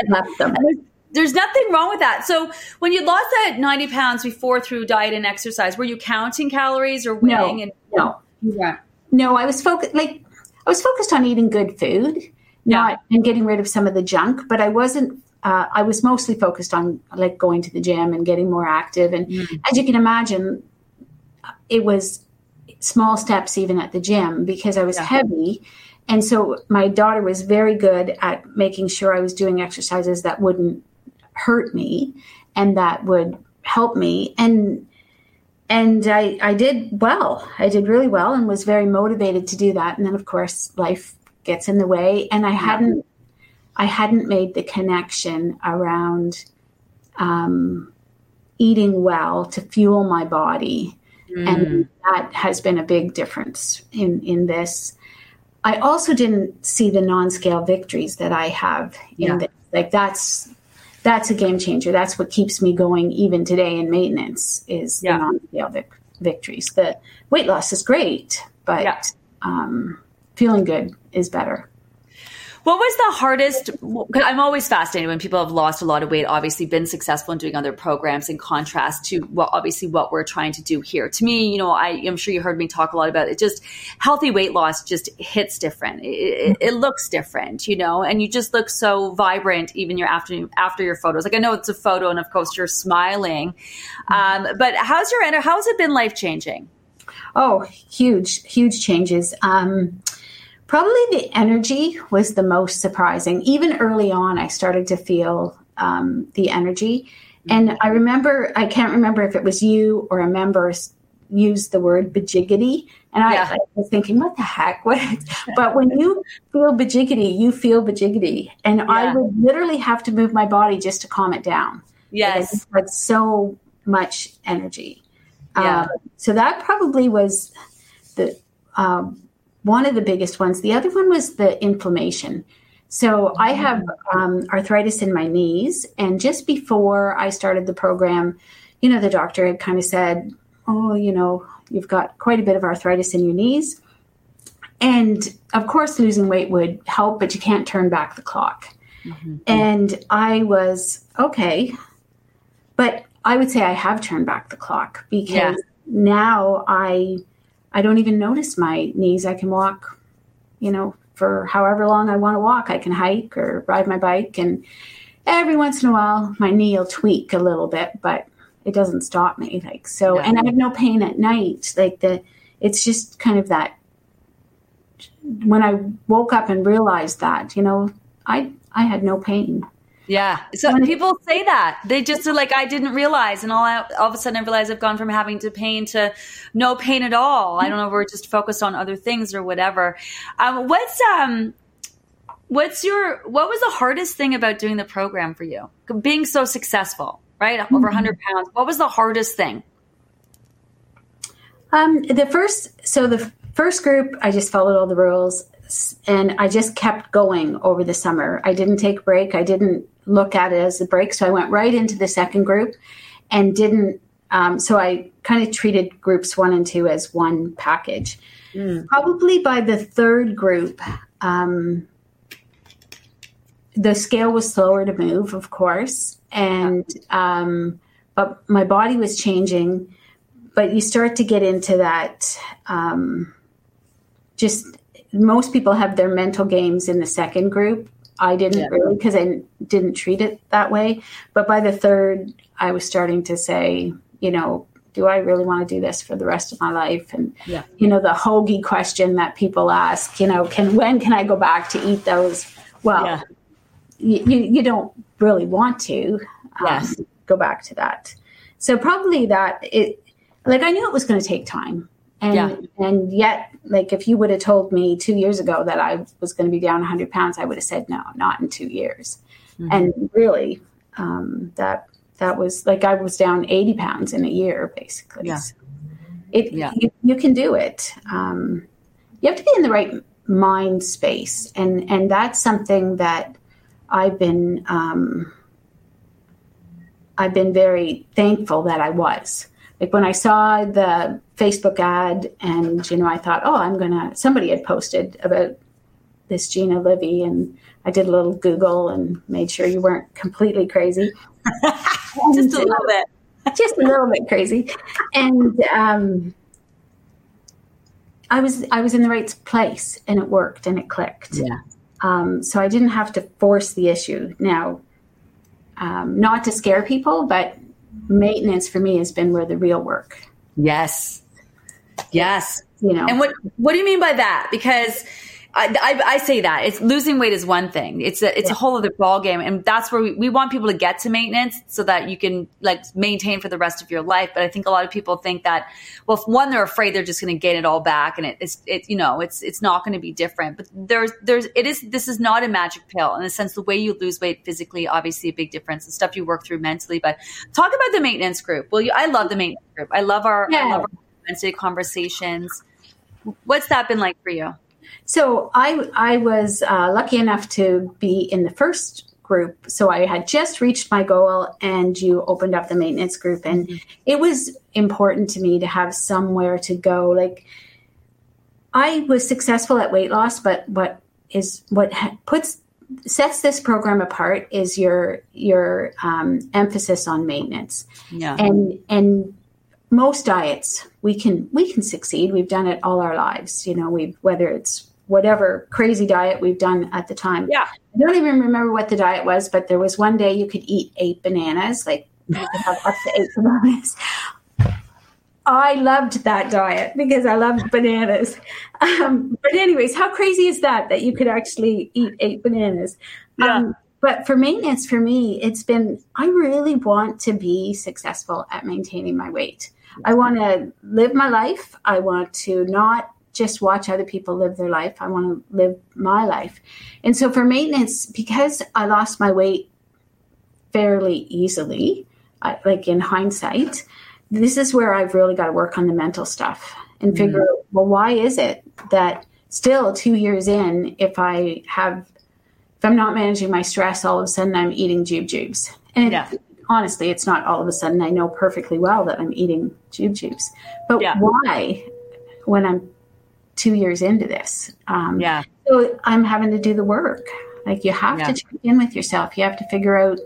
left them. There's, there's nothing wrong with that. So when you lost that 90 pounds before through diet and exercise, were you counting calories or No, weighing? and no. Weren't. No, I was focused like I was focused on eating good food, not and getting rid of some of the junk. But I wasn't. Uh, I was mostly focused on like going to the gym and getting more active. And as you can imagine, it was small steps even at the gym because I was heavy. And so my daughter was very good at making sure I was doing exercises that wouldn't hurt me and that would help me. And and I, I did well. I did really well and was very motivated to do that. And then of course life gets in the way. And I hadn't I hadn't made the connection around um, eating well to fuel my body. And that has been a big difference in, in this. I also didn't see the non-scale victories that I have in Yeah. this. Like that's that's a game changer. That's what keeps me going even today in maintenance is Yeah. the non-scale vic- victories. The weight loss is great, but Yeah. um, feeling good is better. What was the hardest? 'cause I'm always fascinated when people have lost a lot of weight, obviously been successful in doing other programs in contrast to what obviously what we're trying to do here. To me, you know, I, am sure you heard me talk a lot about it. Just healthy weight loss just hits different. It, it, looks different, you know, and you just look so vibrant even your after after your photos. Like I know it's a photo, and of course you're smiling, um, but how's your ener- how's it been life changing? Oh, huge, huge changes. Um, probably the energy was the most surprising. Even early on, I started to feel um, the energy. And I remember, I can't remember if it was you or a member used the word bajiggity. And I, Yeah. I was thinking, what the heck? What? but when you feel bajiggity, you feel bajiggity. And I would literally have to move my body just to calm it down. Yes. had so much energy. Yeah. Um, so that probably was the um, one of the biggest ones. The other one was the inflammation. So I have um, arthritis in my knees, and just before I started the program, you know, the doctor had kind of said, "Oh, you know, you've got quite a bit of arthritis in your knees." And of course, losing weight would help, but you can't turn back the clock. And I was okay, but I would say I have turned back the clock because Yeah. now I I don't even notice my knees. I can walk, you know, for however long I want to walk. I can hike or ride my bike, and every once in a while my knee will tweak a little bit, but it doesn't stop me. Like so, Yeah. and I have no pain at night. Like the, it's just kind of that. When I woke up and realized that, you know, I I had no pain. Yeah. So people say that they just are like, I didn't realize, and all I, all of a sudden I realize I've gone from having to pain to no pain at all. I don't know. If we're just focused on other things or whatever. Um, what's um, what's your what was the hardest thing about doing the program for you? Being so successful, right? Over 100 pounds. What was the hardest thing? Um, the first, so the first group, I just followed all the rules and I just kept going over the summer. I didn't take a break. I didn't look at it as a break. So I went right into the second group and didn't, um, so I kind of treated groups one and two as one package. Probably by the third group, um, the scale was slower to move, of course, and um, but my body was changing. But you start to get into that. Um, just most people have their mental games in the second group. I didn't really because I didn't treat it that way. But by the third, I was starting to say, you know, do I really want to do this for the rest of my life? And Yeah. you know, the hoagie question that people ask, you know, can when can I go back to eat those? Well, Yeah. you, you, you don't really want to um, Yes. go back to that. So probably that it like I knew it was going to take time And Yeah. and yet, like if you would have told me two years ago that I was going to be down 100 pounds, I would have said no, not in two years. And really, um, that that was like I was down 80 pounds in a year, basically. Yeah. So it Yeah. you, you can do it. Um, you have to be in the right mind space, and and that's something that I've been um, I've been very thankful that I was. Like when I saw the Facebook ad, and you know, I thought, oh, I'm gonna. Somebody had posted about this Gina Livy, and I did a little Google and made sure you weren't completely crazy. Just a little bit. just a little bit crazy, and um, I was I was in the right place, and it worked, and it clicked. Yeah. Um, so I didn't have to force the issue. Now, um, not to scare people, but maintenance for me has been where the real work. Yes. Yes. You know, And what what do you mean by that? Because I, I, I say that it's losing weight is one thing. It's a it's a whole other ball game, and that's where we, we want people to get to maintenance so that you can like maintain for the rest of your life. But I think a lot of people think that well, if one they're afraid they're just going to gain it all back, and it, it's it you know it's it's not going to be different. But there's there's it is this is not a magic pill in the sense the way you lose weight physically, obviously a big difference. The stuff you work through mentally, but talk about the maintenance group. Well, you, I love the maintenance group. I love our I Yeah. love our conversations. What's that been like for you? So I I was uh, lucky enough to be in the first group. So I had just reached my goal, and you opened up the maintenance group, and it was important to me to have somewhere to go. Like I was successful at weight loss, but what is what puts sets this program apart is your your um, emphasis on maintenance Yeah. and and most diets we can we can succeed we've done it all our lives you know we've whether it's whatever crazy diet we've done at the time Yeah. i don't even remember what the diet was but there was one day you could eat eight bananas like you could have up to eight bananas I loved that diet because I loved bananas. Um, but anyways, how crazy is that that you could actually eat eight bananas? Um, but for maintenance, for me, it's been I really want to be successful at maintaining my weight. I want to live my life. I want to not just watch other people live their life. I want to live my life. And so for maintenance, because I lost my weight fairly easily, I, like in hindsight, this is where I've really got to work on the mental stuff and mm. figure out, well, why is it that still two years in, if I have, if I'm not managing my stress, all of a sudden I'm eating jube jubes. And it, Yeah. Honestly, it's not all of a sudden. I know perfectly well that I'm eating jube jubes. But Yeah. why when I'm two years into this? Um, Yeah. so I'm having to do the work. Like you have Yeah. to check in with yourself. You have to figure out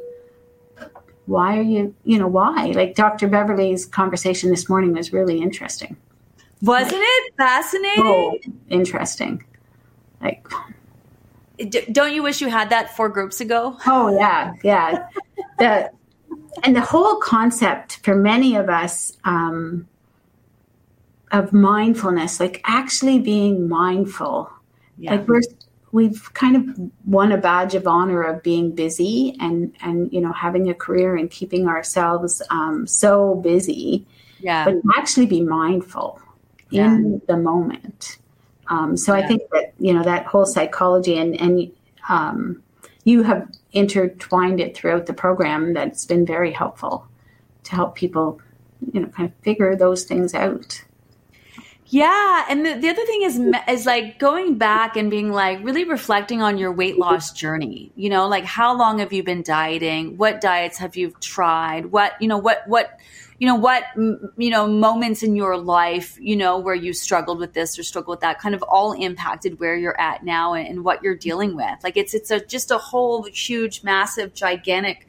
why are you, you know, why? Like Dr. Beverley's conversation this morning was really interesting. Wasn't it fascinating? Oh, interesting. Like, D- don't you wish you had that four groups ago? oh yeah, yeah. the and the whole concept for many of us um, of mindfulness, like actually being mindful, like we're we've kind of won a badge of honor of being busy and and you know having a career and keeping ourselves um, so busy Yeah. but actually be mindful in the moment. Um, so i think that you know that whole psychology and and um, you have intertwined it throughout the program that's been very helpful to help people you know kind of figure those things out Yeah, and the, the other thing is is like going back and being like really reflecting on your weight loss journey. You know, like how long have you been dieting? What diets have you tried? What you know, what what you know, what m- you know, moments in your life, you know, where you struggled with this or struggled with that, kind of all impacted where you're at now and, and what you're dealing with. Like it's it's a just a whole huge, massive, gigantic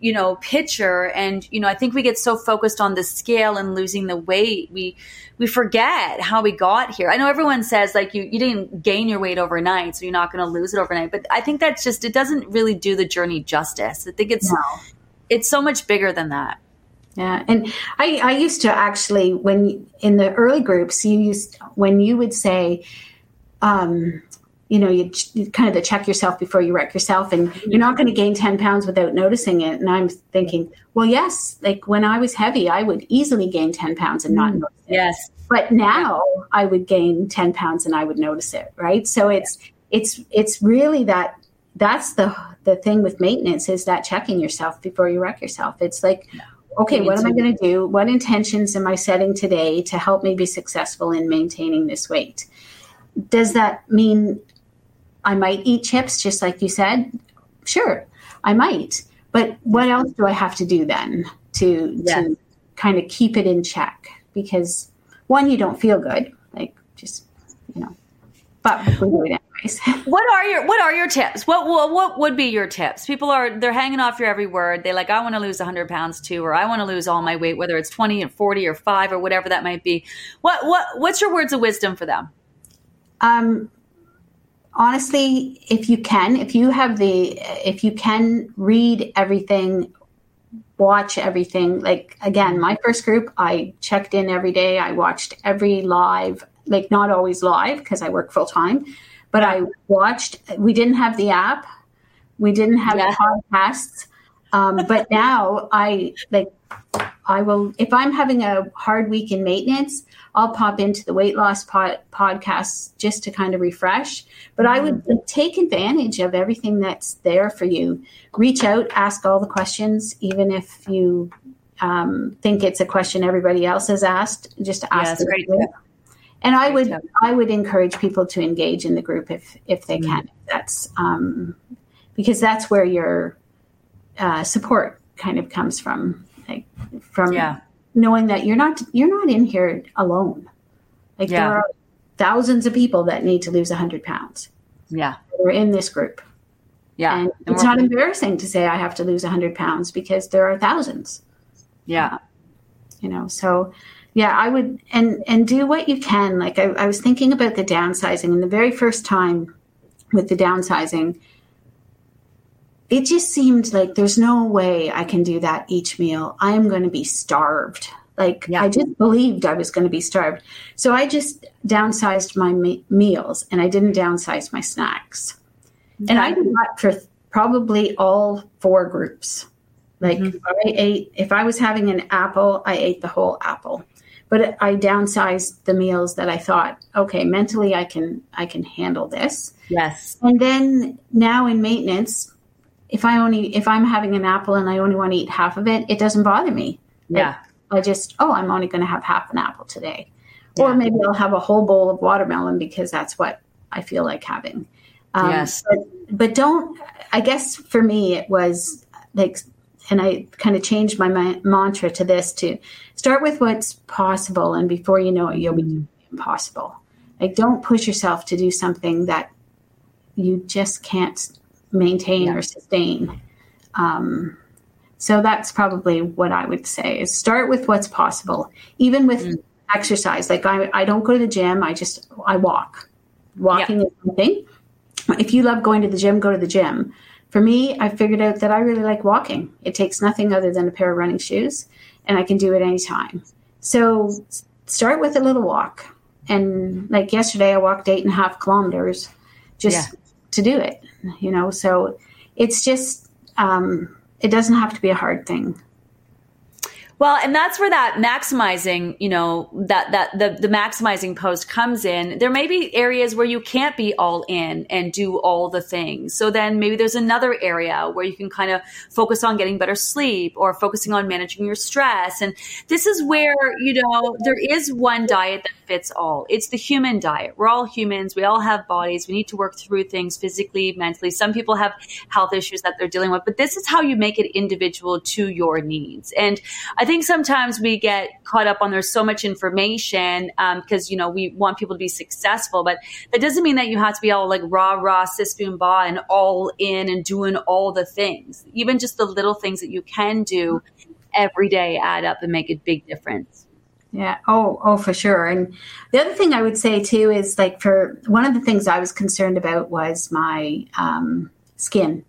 you know picture. And you know i think we get so focused on the scale and losing the weight we we forget how we got here. I know everyone says like you you didn't gain your weight overnight so you're not going to lose it overnight. But i think that's just it doesn't really do the journey justice. I think it's it's so much bigger than that Yeah, and I, I used to actually when in the early groups you used when you would say, um, you know, you kind of to check yourself before you wreck yourself, and you're not going to gain ten pounds without noticing it. And I'm thinking, well, yes, like when I was heavy, I would easily gain ten pounds and not notice it. yes but now I would gain 10 pounds and I would notice it, right? So it's it's it's really that that's the the thing with maintenance is that checking yourself before you wreck yourself. It's like okay, what am I going to do? What intentions am I setting today to help me be successful in maintaining this weight? Does that mean I might eat chips just like you said? Sure, I might. But what else do I have to do then to Yes. to kind of keep it in check? Because one, you don't feel good, like just you know. But we do it. What are your What are your tips? What, what What would be your tips? People are they're hanging off your every word. They like I want to lose hundred pounds too, or I want to lose all my weight, whether it's twenty or forty or five or whatever that might be. What What What's your words of wisdom for them? Um, honestly, if you can, if you have the, if you can read everything, watch everything. Like again, my first group, I checked in every day. I watched every live, like not always live because I work full time, but I watched. We didn't have the app. We didn't have Yeah. podcasts. Um, but now I like I will, if I'm having a hard week in maintenance, I'll pop into the weight loss pod, podcasts just to kind of refresh. But I would take advantage of everything that's there for you. Reach out, ask all the questions, even if you um, think it's a question everybody else has asked. Just ask. And I would. I would encourage people to engage in the group if if they Mm. can. That's um, because that's where your uh, support kind of comes from, like from Yeah. knowing that you're not you're not in here alone. Like Yeah. there are thousands of people that need to lose hundred pounds. Yeah, We're in this group, yeah, and And it's not embarrassing to say I have to lose hundred pounds because there are thousands. yeah, You know, so yeah, I would and and do what you can. Like I, I was thinking about the downsizing, and the very first time with the downsizing, it just seemed like there's no way I can do that each meal. I am going to be starved. Like Yeah. I just believed I was going to be starved. So I just downsized my me- meals and I didn't downsize my snacks. And I did that for th- probably all four groups. Like Mm-hmm. I ate, if I was having an apple, I ate the whole apple. But I downsized the meals that I thought, okay, mentally I can I can handle this. yes, And then now in maintenance, if I only if I'm having an apple and I only want to eat half of it, it doesn't bother me. yeah, I just oh, I'm only going to have half an apple today, or maybe I'll have a whole bowl of watermelon because that's what I feel like having. Um, Yes. but, but don't. I guess for me it was like, and I kind of changed my ma- mantra to this to start with what's possible, and before you know it, you'll be the impossible. Like, don't push yourself to do something that you just can't maintain or sustain. Um, so that's probably what I would say is start with what's possible, even with exercise. Like I, I don't go to the gym. I just, I walk. Walking is something. If you love going to the gym, go to the gym. For me, I figured out that I really like walking. It takes nothing other than a pair of running shoes and I can do it anytime. So start with a little walk. And like yesterday, I walked eight and a half kilometers just to do it, you know? So it's just, um, it doesn't have to be a hard thing. Well, and that's where that maximizing, you know, that that the the maximizing post comes in. There may be areas where you can't be all in and do all the things. So then maybe there's another area where you can kind of focus on getting better sleep or focusing on managing your stress. And this is where, you know, there is one diet that fits all. It's the human diet. We're all humans. We all have bodies. We need to work through things physically, mentally. Some people have health issues that they're dealing with, but this is how you make it individual to your needs. And I think sometimes we get caught up on there's so much information um, because you know we want people to be successful, but that doesn't mean that you have to be all like rah rah sis boom ba and all in and doing all the things. Even just the little things that you can do every day add up and make a big difference. Yeah. Oh, oh, for sure. And the other thing I would say too is like for one of the things I was concerned about was my um, skin,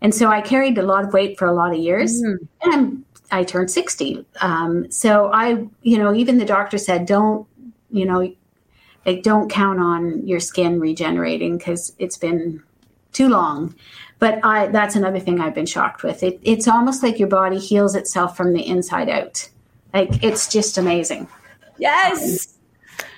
and so I carried a lot of weight for a lot of years, and I'm, I turned sixty. Um, so I, you know, even the doctor said, don't, you know, like don't count on your skin regenerating because it's been too long. But I, that's another thing I've been shocked with. It, it's almost like your body heals itself from the inside out. Like it's just amazing. Yes.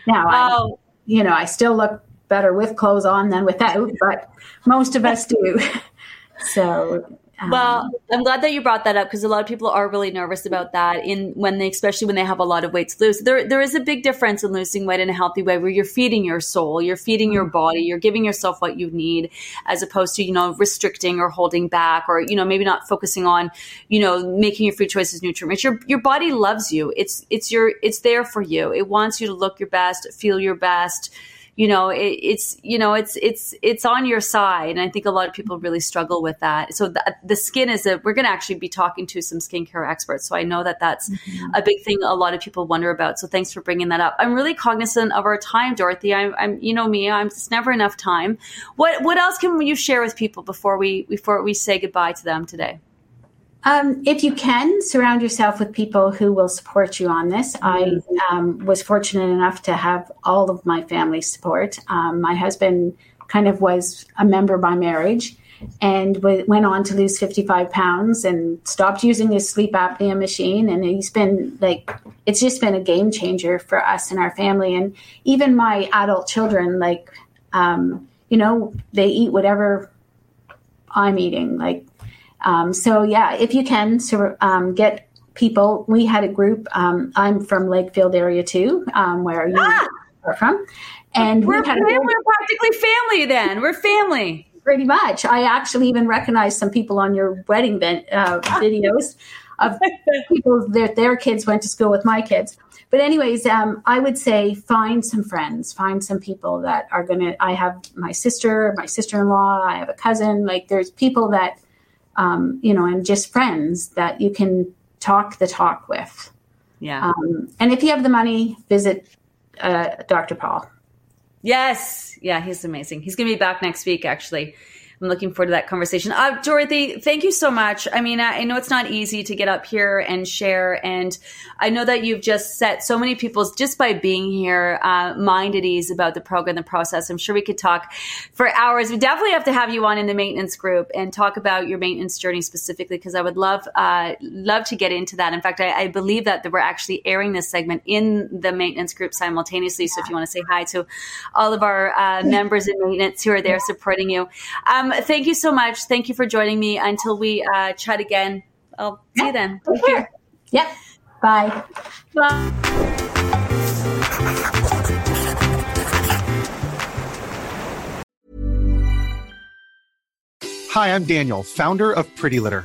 Now, I, Oh, you know, I still look better with clothes on than without, but most of us do. so, um, Well, I'm glad that you brought that up because a lot of people are really nervous about that in when they, especially when they have a lot of weight to lose. There, there is a big difference in losing weight in a healthy way where you're feeding your soul, you're feeding your body, you're giving yourself what you need, as opposed to you know restricting or holding back or you know maybe not focusing on you know making your food choices nutrient rich. Your your body loves you. It's it's your it's there for you. It wants you to look your best, feel your best you know it, it's you know it's it's it's on your side. And i think a lot of people really struggle with that. So the, the skin is a we're going to actually be talking to some skincare experts. So i know that that's mm-hmm. a big thing a lot of people wonder about. So thanks for bringing that up. I'm really cognizant of our time dorothy. I'm, I'm you know me i'm just never enough time. What what else can you share with people before we before we say goodbye to them today Um, if you can, surround yourself with people who will support you on this. I um, was fortunate enough to have all of my family support. Um, my husband kind of was a member by marriage and w- went on to lose 55 pounds and stopped using his sleep apnea machine. And he's been like, it's just been a game changer for us and our family. And even my adult children, like, um, you know, they eat whatever I'm eating. Like, um, so yeah, if you can, so, um, get people. We had a group. Um, I'm from Lakefield area too, um, where you are from, and we're, we had a we're practically family then we're family pretty much. I actually even recognized some people on your wedding ven- uh, videos of people that their kids went to school with my kids. But anyways, um, I would say find some friends, find some people that are gonna. I have my sister, my sister-in-law. I have a cousin. Like there's people that, um, you know, and just friends that you can talk the talk with. yeah Um, and if you have the money, visit uh, Dr. Paul. Yes. Yeah, he's amazing. He's going to be back next week, actually. I'm looking forward to that conversation. Uh, Dorothy, thank you so much. I mean, I, I know it's not easy to get up here and share, and I know that you've just set so many people's just by being here uh, mind at ease about the program, the process. I'm sure we could talk for hours. We definitely have to have you on in the maintenance group and talk about your maintenance journey specifically because I would love uh, love to get into that. In fact, I, I believe that we're actually airing this segment in the maintenance group simultaneously. So if you want to say hi to all of our uh, members in maintenance who are there supporting you. Um, thank you so much. Thank you for joining me. Until we uh, chat again, I'll see you then. Take care. Yep. Bye. Hi, I'm Daniel, founder of Pretty Litter.